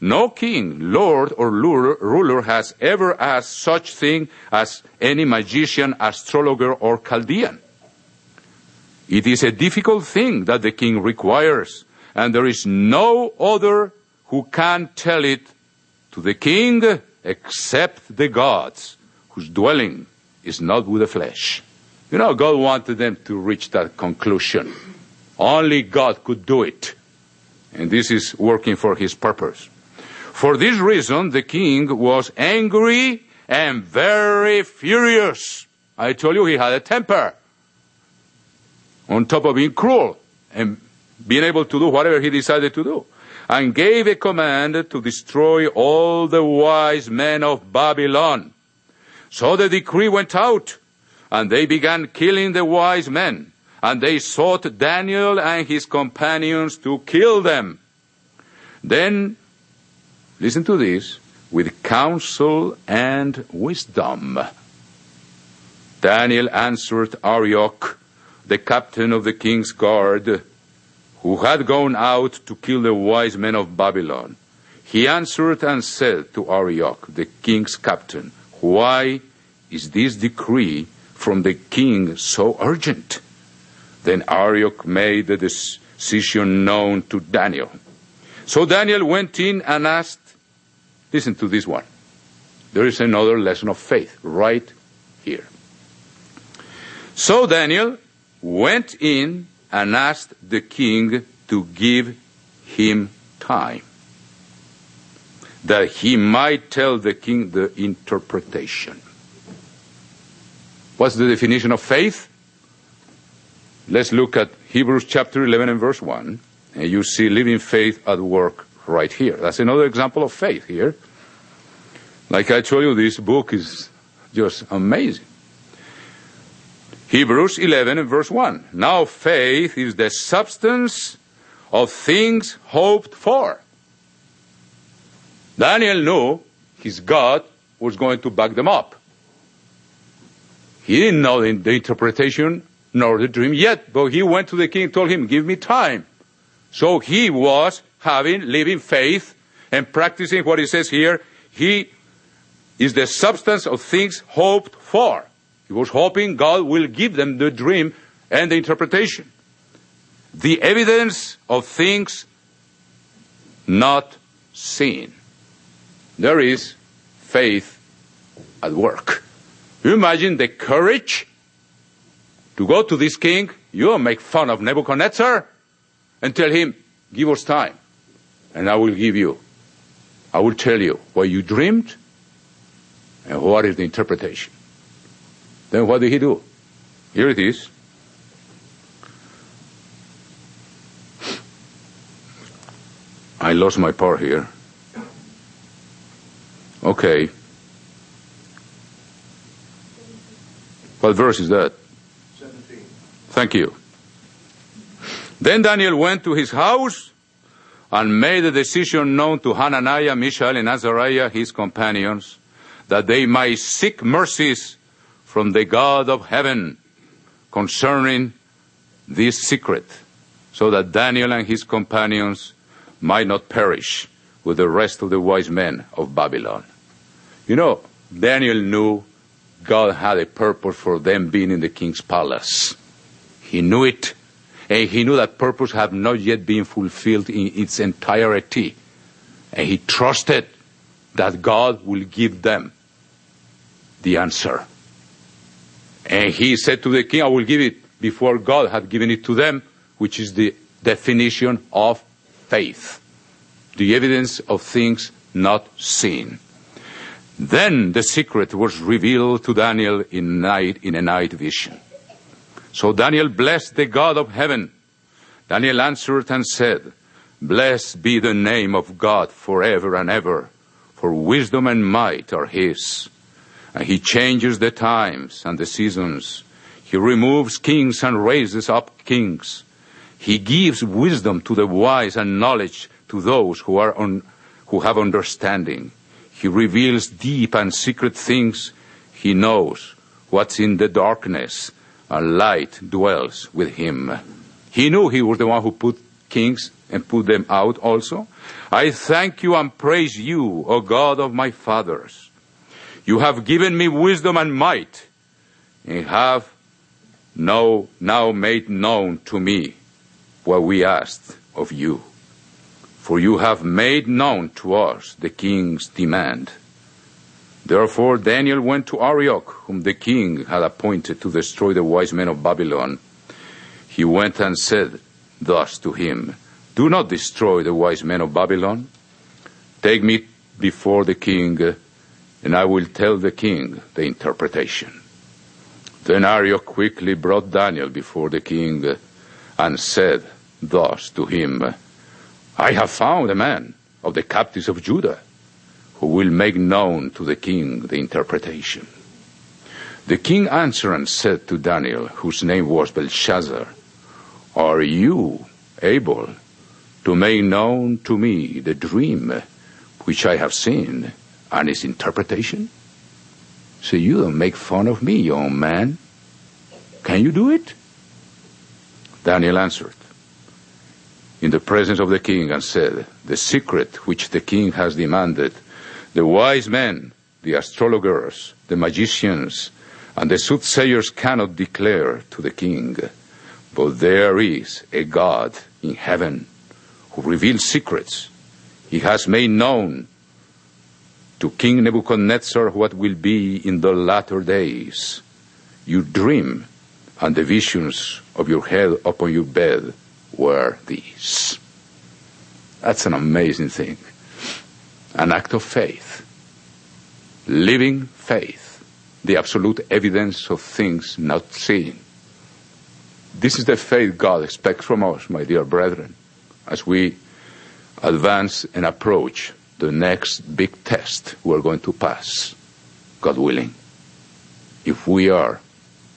no king, lord, or ruler has ever asked such thing as any magician, astrologer, or Chaldean. It is a difficult thing that the king requires, and there is no other who can tell it to the king except the gods, whose dwelling is not with the flesh. You know, God wanted them to reach that conclusion. Only God could do it. And this is working for his purpose. For this reason, the king was angry and very furious. I told you he had a temper. On top of being cruel and being able to do whatever he decided to do. And gave a command to destroy all the wise men of Babylon. So the decree went out, and they began killing the wise men, and they sought Daniel and his companions to kill them. Then, listen to this, with counsel and wisdom. Daniel answered Arioch, the captain of the king's guard, who had gone out to kill the wise men of Babylon. He answered and said to Arioch, the king's captain, why is this decree from the king so urgent? Then Arioch made the decision known to Daniel. So Daniel went in and asked, listen to this one. There is another lesson of faith right here. So Daniel went in and asked the king to give him time that he might tell the king the interpretation. What's the definition of faith? Let's look at Hebrews chapter 11 and verse 1, and you see living faith at work right here. That's another example of faith here. Like I told you, this book is just amazing. Hebrews 11 and verse 1. Now faith is the substance of things hoped for Daniel knew his God was going to back them up. He didn't know the, the interpretation nor the dream yet, but he went to the king and told him, give me time. So he was having, living faith and practicing what he says here. He is the substance of things hoped for. He was hoping God will give them the dream and the interpretation. The evidence of things not seen there is faith at work. You imagine the courage to go to this king, you make fun of Nebuchadnezzar and tell him, give us time and I will give you. I will tell you what you dreamed and what is the interpretation. Then what did he do? Here it is. I lost my part here. Okay. What verse is that? 17. Thank you. Then Daniel went to his house and made a decision known to Hananiah, Mishael, and Azariah, his companions, that they might seek mercies from the God of heaven concerning this secret. so that Daniel and his companions might not perish with the rest of the wise men of Babylon. You know, Daniel knew God had a purpose for them being in the king's palace. He knew it, and he knew that purpose had not yet been fulfilled in its entirety. And he trusted that God will give them the answer. And he said to the king, I will give it before God had given it to them, which is the definition of faith. The evidence of things not seen. Then the secret was revealed to Daniel in night, in a night vision. So Daniel blessed the God of heaven. Daniel answered and said, Blessed be the name of God forever and ever, for wisdom and might are his. And he changes the times and the seasons. He removes kings and raises up kings. He gives wisdom to the wise and knowledge to those who are on, who have understanding. He reveals deep and secret things. He knows what's in the darkness, and light dwells with him. He knew he was the one who put kings and put them out also. I thank you and praise you, O God of my fathers. You have given me wisdom and might, and have now, now made known to me what we asked of you. For you have made known to us the king's demand. Therefore Daniel went to Arioch, whom the king had appointed to destroy the wise men of Babylon. He went and said thus to him, do not destroy the wise men of Babylon. Take me before the king, and I will tell the king the interpretation. Then Arioch quickly brought Daniel before the king and said thus to him, I have found a man of the captives of Judah who will make known to the king the interpretation. The king answered and said to Daniel, whose name was Belshazzar, Are you able to make known to me the dream which I have seen and his interpretation? So you don't make fun of me, young man. Can you do it? Daniel answered in the presence of the king and said, The secret which the king has demanded, the wise men, the astrologers, the magicians, and the soothsayers cannot declare to the king. But there is a God in heaven who reveals secrets. He has made known to King Nebuchadnezzar what will be in the latter days. Your dream and the visions of your head upon your bed were these. That's an amazing thing. An act of faith. Living faith. The absolute evidence of things not seen. This is the faith God expects from us, my dear brethren as we advance and approach the next big test we're going to pass, God willing, if we are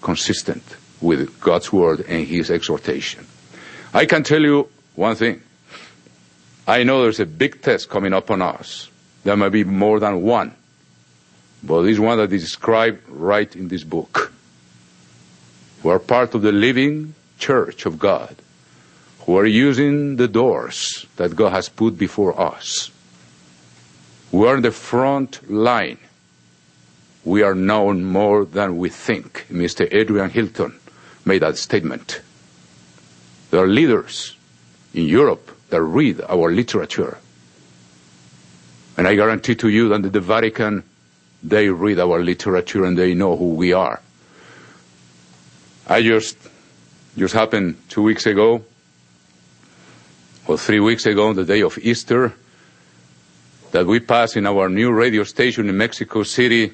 consistent with God's word and His exhortation. I can tell you one thing. I know there's a big test coming up on us. There may be more than one, but this one that is described right in this book. We're part of the living church of God who are using the doors that God has put before us. We are the front line. We are known more than we think. Mr. Adrian Hilton made that statement. There are leaders in Europe that read our literature. And I guarantee to you that the Vatican, they read our literature and they know who we are. I just, just happened two weeks ago or three weeks ago on the day of Easter that we passed in our new radio station in Mexico City,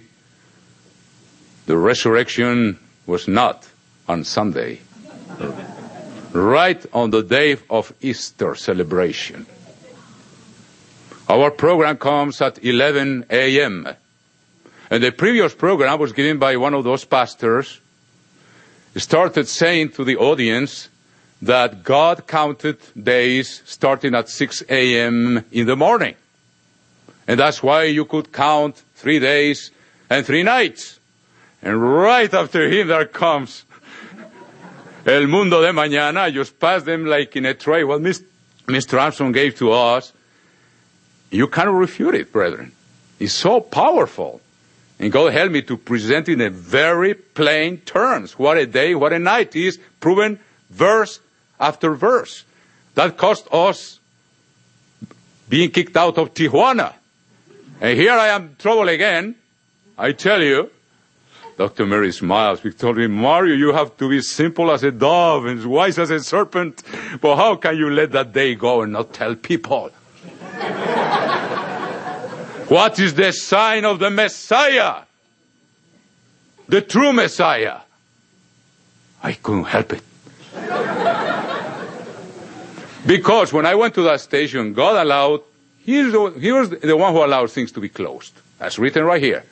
the resurrection was not on Sunday. right on the day of Easter celebration. Our program comes at 11 a.m. And the previous program was given by one of those pastors, started saying to the audience, that God counted days starting at 6 a.m. in the morning. And that's why you could count three days and three nights. And right after him there comes <laughs> El Mundo de Mañana. Just pass them like in a tray. What Mr. Armstrong gave to us, you cannot refute it, brethren. It's so powerful. And God help me to present in very plain terms what a day, what a night is, proven verse after verse. That cost us being kicked out of Tijuana. And here I am trouble again. I tell you, Dr. Meredith smiles. We told me, Mario, you have to be simple as a dove and wise as a serpent. But how can you let that day go and not tell people? <laughs> what is the sign of the Messiah? The true Messiah. I couldn't help it. <laughs> because when I went to that station, God allowed, he was the one who allowed things to be closed. That's written right here.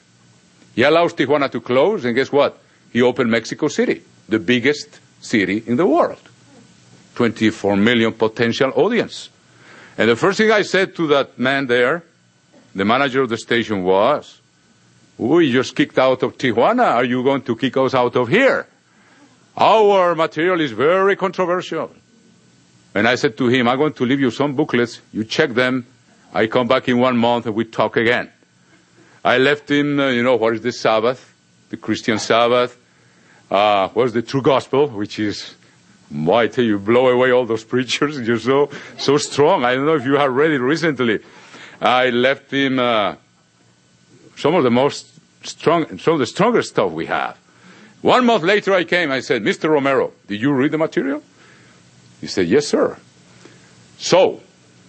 He allows Tijuana to close, and guess what? He opened Mexico City, the biggest city in the world. 24 million potential audience. And the first thing I said to that man there, the manager of the station was, we just kicked out of Tijuana. Are you going to kick us out of here? Our material is very controversial. And I said to him, I'm going to leave you some booklets. You check them. I come back in one month and we talk again. I left him, uh, you know, what is the Sabbath? The Christian Sabbath. Uh, what's the true gospel? Which is, why I tell you, blow away all those <laughs> preachers. You're so, so strong. I don't know if you have read it recently. I left him, uh, some of the most strong, some of the strongest stuff we have. One month later I came, I said, Mr. Romero, did you read the material? He said, yes, sir. So,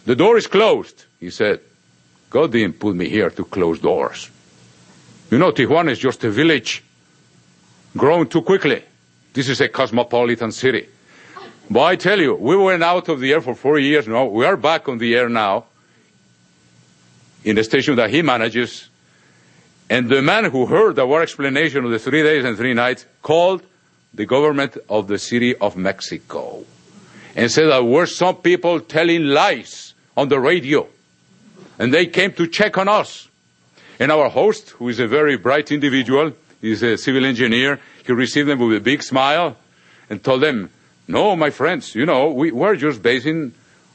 the door is closed. He said, God didn't put me here to close doors. You know, Tijuana is just a village grown too quickly. This is a cosmopolitan city. But I tell you, we went out of the air for four years now. We are back on the air now in the station that he manages. And the man who heard our explanation of the three days and three nights called the government of the city of Mexico and said that were some people telling lies on the radio and they came to check on us. And our host, who is a very bright individual, he's a civil engineer, he received them with a big smile and told them, no, my friends, you know, we, we're just basing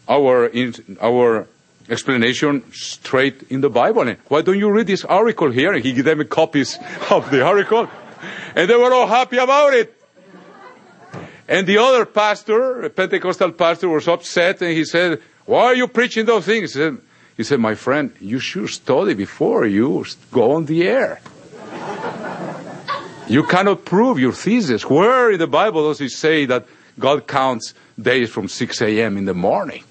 our, in, our explanation straight in the Bible. And why don't you read this article here? And he gave them copies <laughs> of the article. And they were all happy about it. And the other pastor, a Pentecostal pastor, was upset and he said, why are you preaching those things? He said, My friend, you should study before you go on the air. you cannot prove your thesis. Where in the Bible does it say that God counts days from 6 a.m. in the morning?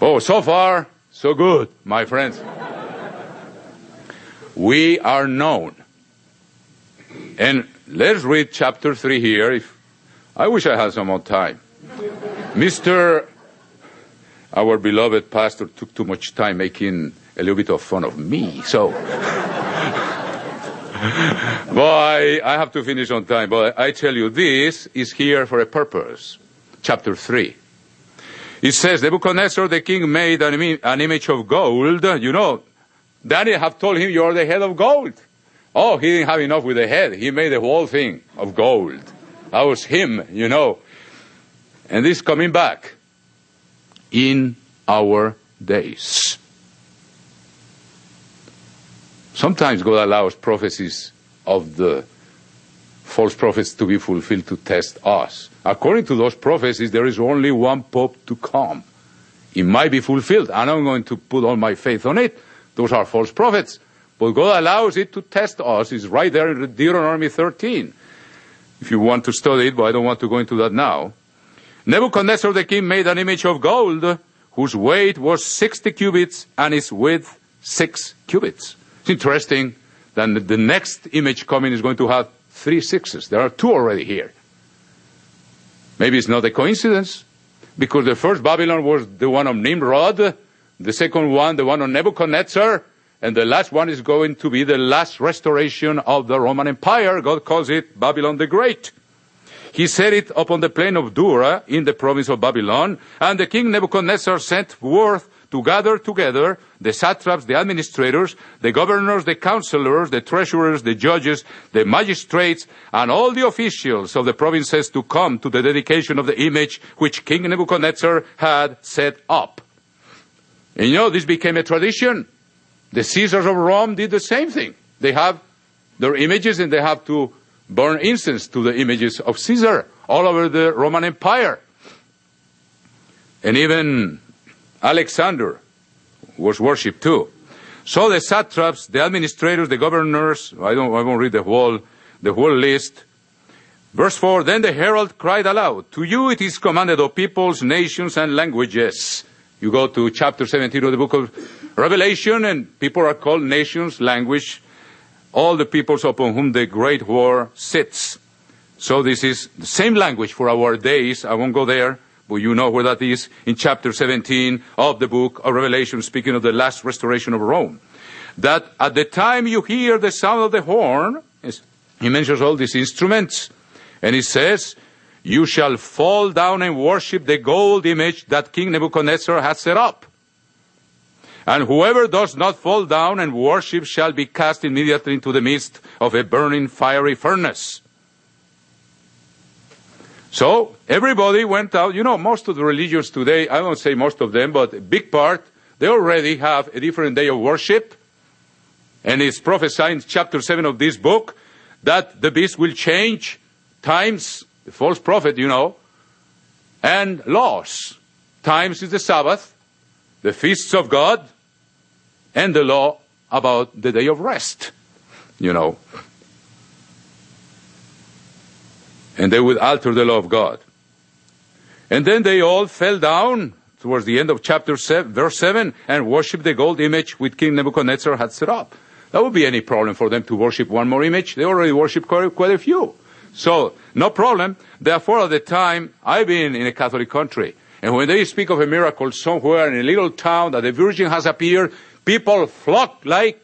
Oh, so far, so good, my friends. we are known. And let's read chapter 3 here. If, I wish I had some more time. Mr our beloved pastor took too much time making a little bit of fun of me. So, <laughs> but I, have to finish on time. But I tell you, this is here for a purpose. Chapter 3. It says, Nebuchadnezzar the king made an, Im- an image of gold. You know, Daniel have told him, you're the head of gold. Oh, he didn't have enough with the head. He made the whole thing of gold. That was him, you know. And this coming back in our days. Sometimes God allows prophecies of the false prophets to be fulfilled to test us. According to those prophecies, there is only one pope to come. It might be fulfilled. and I'm going to put all my faith on it. Those are false prophets. But God allows it to test us. It's right there in Deuteronomy 13. If you want to study it, but I don't want to go into that now. Nebuchadnezzar the king made an image of gold whose weight was 60 cubits and its width 6 cubits. It's interesting that the next image coming is going to have three sixes. There are two already here. Maybe it's not a coincidence because the first Babylon was the one of Nimrod, the second one, the one of Nebuchadnezzar, and the last one is going to be the last restoration of the Roman Empire. God calls it Babylon the Great. He set it upon the plain of Dura in the province of Babylon, and the king Nebuchadnezzar sent word to gather together the satraps, the administrators, the governors, the counselors, the treasurers, the judges, the magistrates, and all the officials of the provinces to come to the dedication of the image which King Nebuchadnezzar had set up. And you know, this became a tradition. The Caesars of Rome did the same thing. They have their images and they have to burn incense to the images of Caesar all over the Roman Empire. And even Alexander was worshipped too. So the satraps, the administrators, the governors, I don't, I won't read the whole, the whole list. Verse 4, then the herald cried aloud, to you it is commanded, O peoples, nations, and languages. You go to chapter 17 of the book of Revelation, and people are called nations, language, all the peoples upon whom the great whore sits. So this is the same language for our days. I won't go there, but you know where that is in chapter 17 of the book of Revelation, speaking of the last restoration of Rome. That at the time you hear the sound of the horn, he mentions all these instruments, and he says, you shall fall down and worship the gold image that King Nebuchadnezzar has set up. And whoever does not fall down and worship shall be cast immediately into the midst of a burning fiery furnace. So everybody went out. You know, most of the religions today, I won't say most of them, but a big part, they already have a different day of worship. And it's prophesied in chapter 7 of this book that the beast will change times, the false prophet, you know, and laws. Times is the Sabbath, the feasts of God, and the law about the day of rest, you know. And they would alter the law of God. And then they all fell down towards the end of chapter 7, verse 7, and worshiped the gold image which King Nebuchadnezzar had set up. That would be any problem for them to worship one more image. They already worship quite, quite a few. So, no problem. Therefore, at the time, I've been in a Catholic country. And when they speak of a miracle somewhere in a little town that the Virgin has appeared, people flock like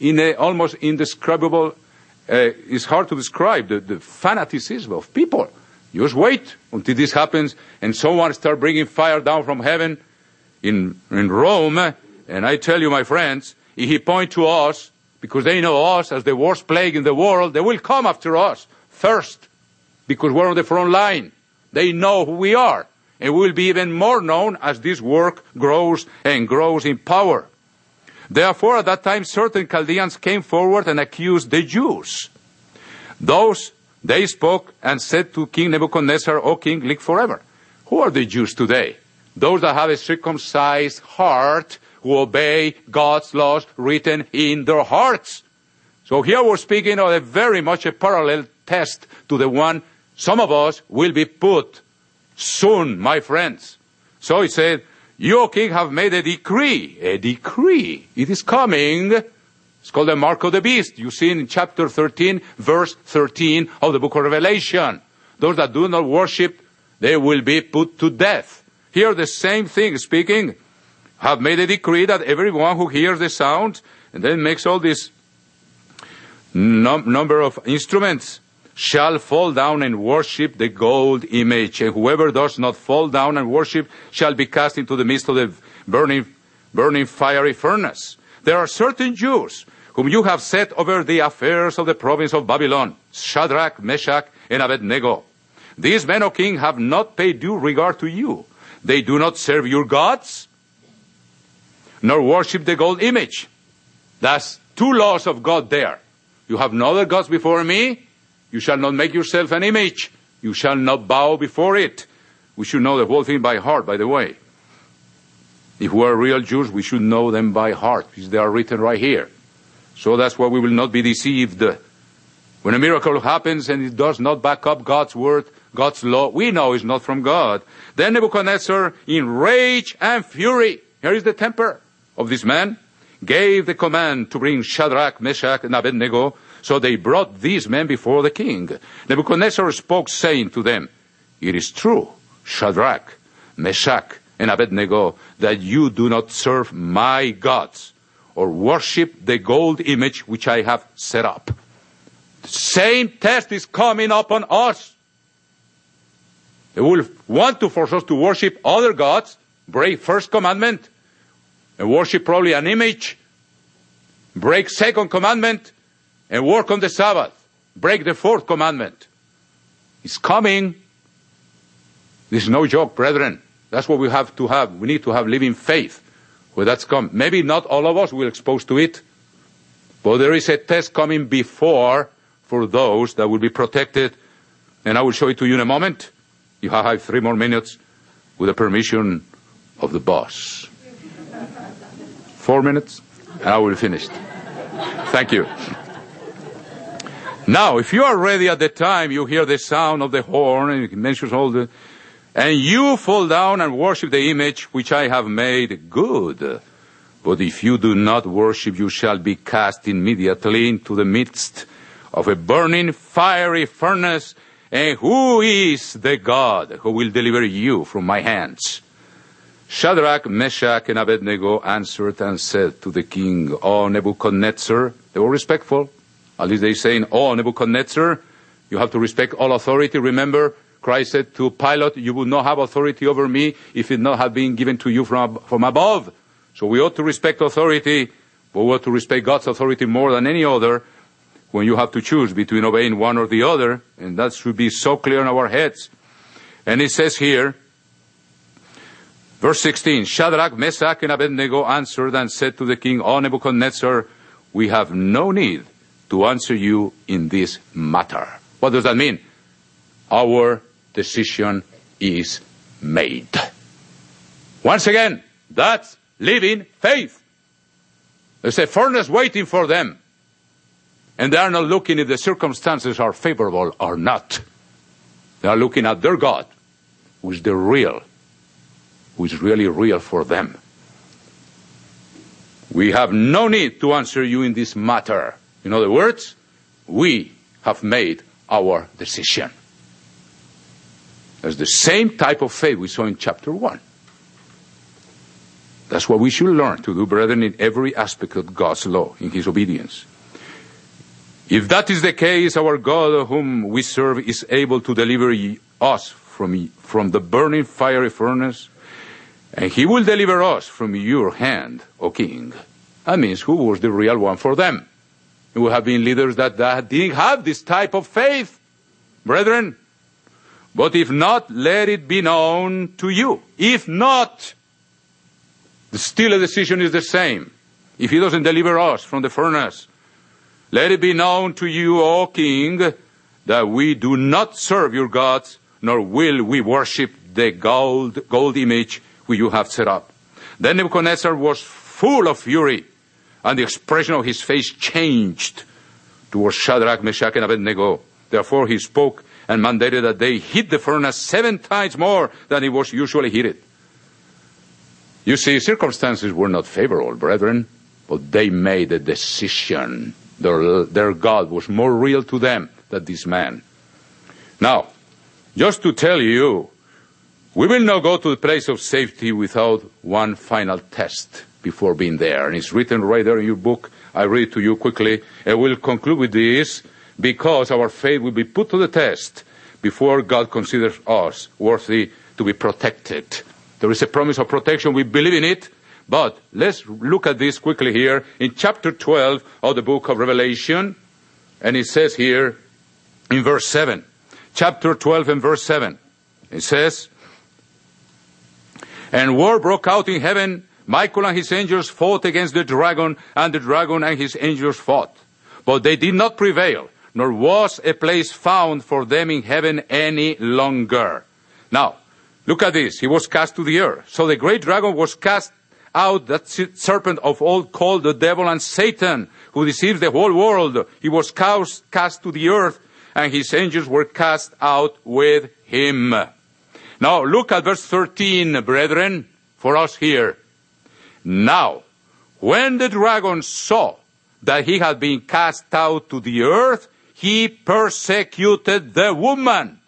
in a almost indescribable, uh, it's hard to describe the, the fanaticism of people. Just wait until this happens and someone start bringing fire down from heaven in, in Rome. And I tell you, my friends, if he point to us, because they know us as the worst plague in the world, they will come after us first because we're on the front line. They know who we are and will be even more known as this work grows and grows in power. Therefore, at that time, certain Chaldeans came forward and accused the Jews. Those they spoke and said to King Nebuchadnezzar, O king, live forever. Who are the Jews today? Those that have a circumcised heart who obey God's laws written in their hearts. So here we're speaking of a very much a parallel test to the one some of us will be put soon, my friends. So he said, your king, have made a decree. A decree. It is coming. It's called the mark of the beast. You see in chapter 13, verse 13 of the book of Revelation. Those that do not worship, they will be put to death. Here the same thing speaking. Have made a decree that everyone who hears the sound and then makes all this num- number of instruments shall fall down and worship the gold image. And whoever does not fall down and worship shall be cast into the midst of the burning, burning fiery furnace. There are certain Jews whom you have set over the affairs of the province of Babylon, Shadrach, Meshach, and Abednego. These men, O king, have not paid due regard to you. They do not serve your gods, nor worship the gold image. That's two laws of God there. You have no other gods before me, you shall not make yourself an image. You shall not bow before it. We should know the whole thing by heart, by the way. If we are real Jews, we should know them by heart, because they are written right here. So that's why we will not be deceived. When a miracle happens and it does not back up God's word, God's law, we know it's not from God. Then Nebuchadnezzar, in rage and fury, here is the temper of this man, gave the command to bring Shadrach, Meshach, and Abednego so they brought these men before the king. Nebuchadnezzar spoke, saying to them, It is true, Shadrach, Meshach, and Abednego, that you do not serve my gods or worship the gold image which I have set up. The same test is coming upon us. They will want to force us to worship other gods break first commandment and worship probably an image, break second commandment and work on the Sabbath, break the fourth commandment. It's coming. This is no joke, brethren. That's what we have to have. We need to have living faith where that's come. Maybe not all of us will expose to it, but there is a test coming before for those that will be protected, and I will show it to you in a moment. You have three more minutes with the permission of the boss. Four minutes, and I will finish. Thank you. Now, if you are ready at the time you hear the sound of the horn, and mentions all the, and you fall down and worship the image which I have made, good. But if you do not worship, you shall be cast immediately into the midst of a burning fiery furnace. And who is the God who will deliver you from my hands? Shadrach, Meshach, and Abednego answered and said to the king, O Nebuchadnezzar, they were respectful. At least they're saying, Oh, Nebuchadnezzar, you have to respect all authority. Remember, Christ said to Pilate, you would not have authority over me if it not have been given to you from, from above. So we ought to respect authority, but we ought to respect God's authority more than any other when you have to choose between obeying one or the other, and that should be so clear in our heads. And it says here, verse 16, Shadrach, Meshach, and Abednego answered and said to the king, O Nebuchadnezzar, we have no need to answer you in this matter. What does that mean? Our decision is made. Once again, that's living faith. There's a furnace waiting for them. And they are not looking if the circumstances are favorable or not. They are looking at their God, who is the real, who is really real for them. We have no need to answer you in this matter. In other words, we have made our decision. That's the same type of faith we saw in chapter 1. That's what we should learn to do, brethren, in every aspect of God's law, in His obedience. If that is the case, our God, whom we serve, is able to deliver us from, from the burning fiery furnace, and He will deliver us from your hand, O King. That means who was the real one for them? Would have been leaders that, that didn't have this type of faith, brethren. But if not, let it be known to you. If not, the still a decision is the same. If he doesn't deliver us from the furnace, let it be known to you, O king, that we do not serve your gods, nor will we worship the gold, gold image which you have set up. Then Nebuchadnezzar was full of fury and the expression of his face changed towards Shadrach, Meshach, and Abednego. Therefore he spoke and mandated that they hit the furnace seven times more than it was usually heated. You see, circumstances were not favorable, brethren, but they made a decision. Their, their God was more real to them than this man. Now, just to tell you, we will not go to the place of safety without one final test before being there. And it's written right there in your book. I read to you quickly. And we'll conclude with this because our faith will be put to the test before God considers us worthy to be protected. There is a promise of protection. We believe in it. But let's look at this quickly here in chapter 12 of the book of Revelation. And it says here in verse 7, chapter 12 and verse 7, it says, And war broke out in heaven Michael and his angels fought against the dragon, and the dragon and his angels fought. But they did not prevail, nor was a place found for them in heaven any longer. Now, look at this. He was cast to the earth. So the great dragon was cast out, that serpent of old called the devil and Satan, who deceives the whole world. He was cast, cast to the earth, and his angels were cast out with him. Now, look at verse 13, brethren, for us here. Now, when the dragon saw that he had been cast out to the earth, he persecuted the woman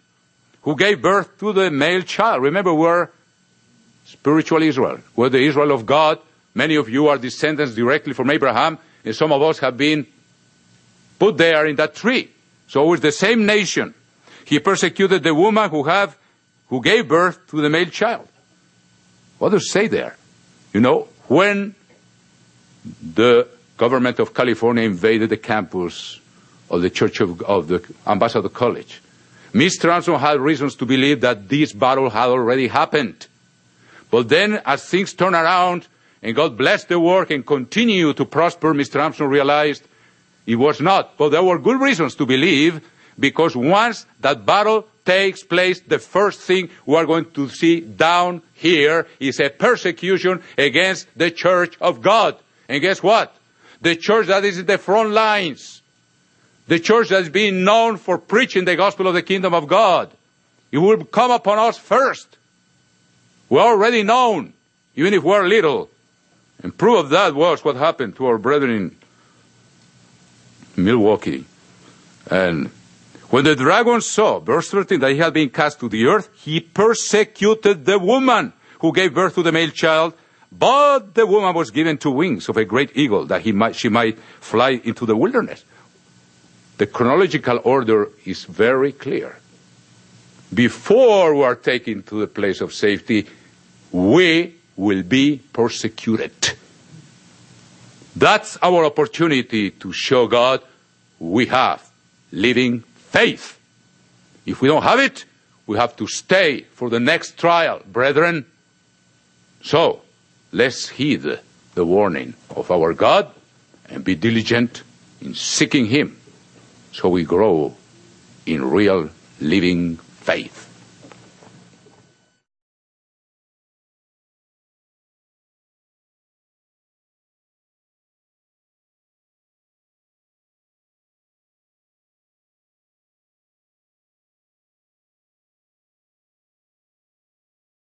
who gave birth to the male child. Remember, we're spiritual Israel. We're the Israel of God. Many of you are descendants directly from Abraham, and some of us have been put there in that tree. So it's the same nation. He persecuted the woman who have, who gave birth to the male child. What does it say there? You know, when the government of California invaded the campus of the Church of, of the Ambassador College, Mr. Armstrong had reasons to believe that this battle had already happened. But then, as things turned around and God blessed the work and continued to prosper, Mr. Armstrong realized it was not. But there were good reasons to believe because once that battle takes place, the first thing we are going to see down here is a persecution against the church of God. And guess what? The church that is in the front lines. The church that is being known for preaching the gospel of the kingdom of God. It will come upon us first. We're already known, even if we're little. And proof of that was what happened to our brethren in Milwaukee. And when the dragon saw, verse 13, that he had been cast to the earth, he persecuted the woman who gave birth to the male child. But the woman was given two wings of a great eagle that he might, she might fly into the wilderness. The chronological order is very clear. Before we are taken to the place of safety, we will be persecuted. That's our opportunity to show God we have living faith. If we don't have it, we have to stay for the next trial, brethren. So, let's heed the warning of our God and be diligent in seeking Him so we grow in real living faith.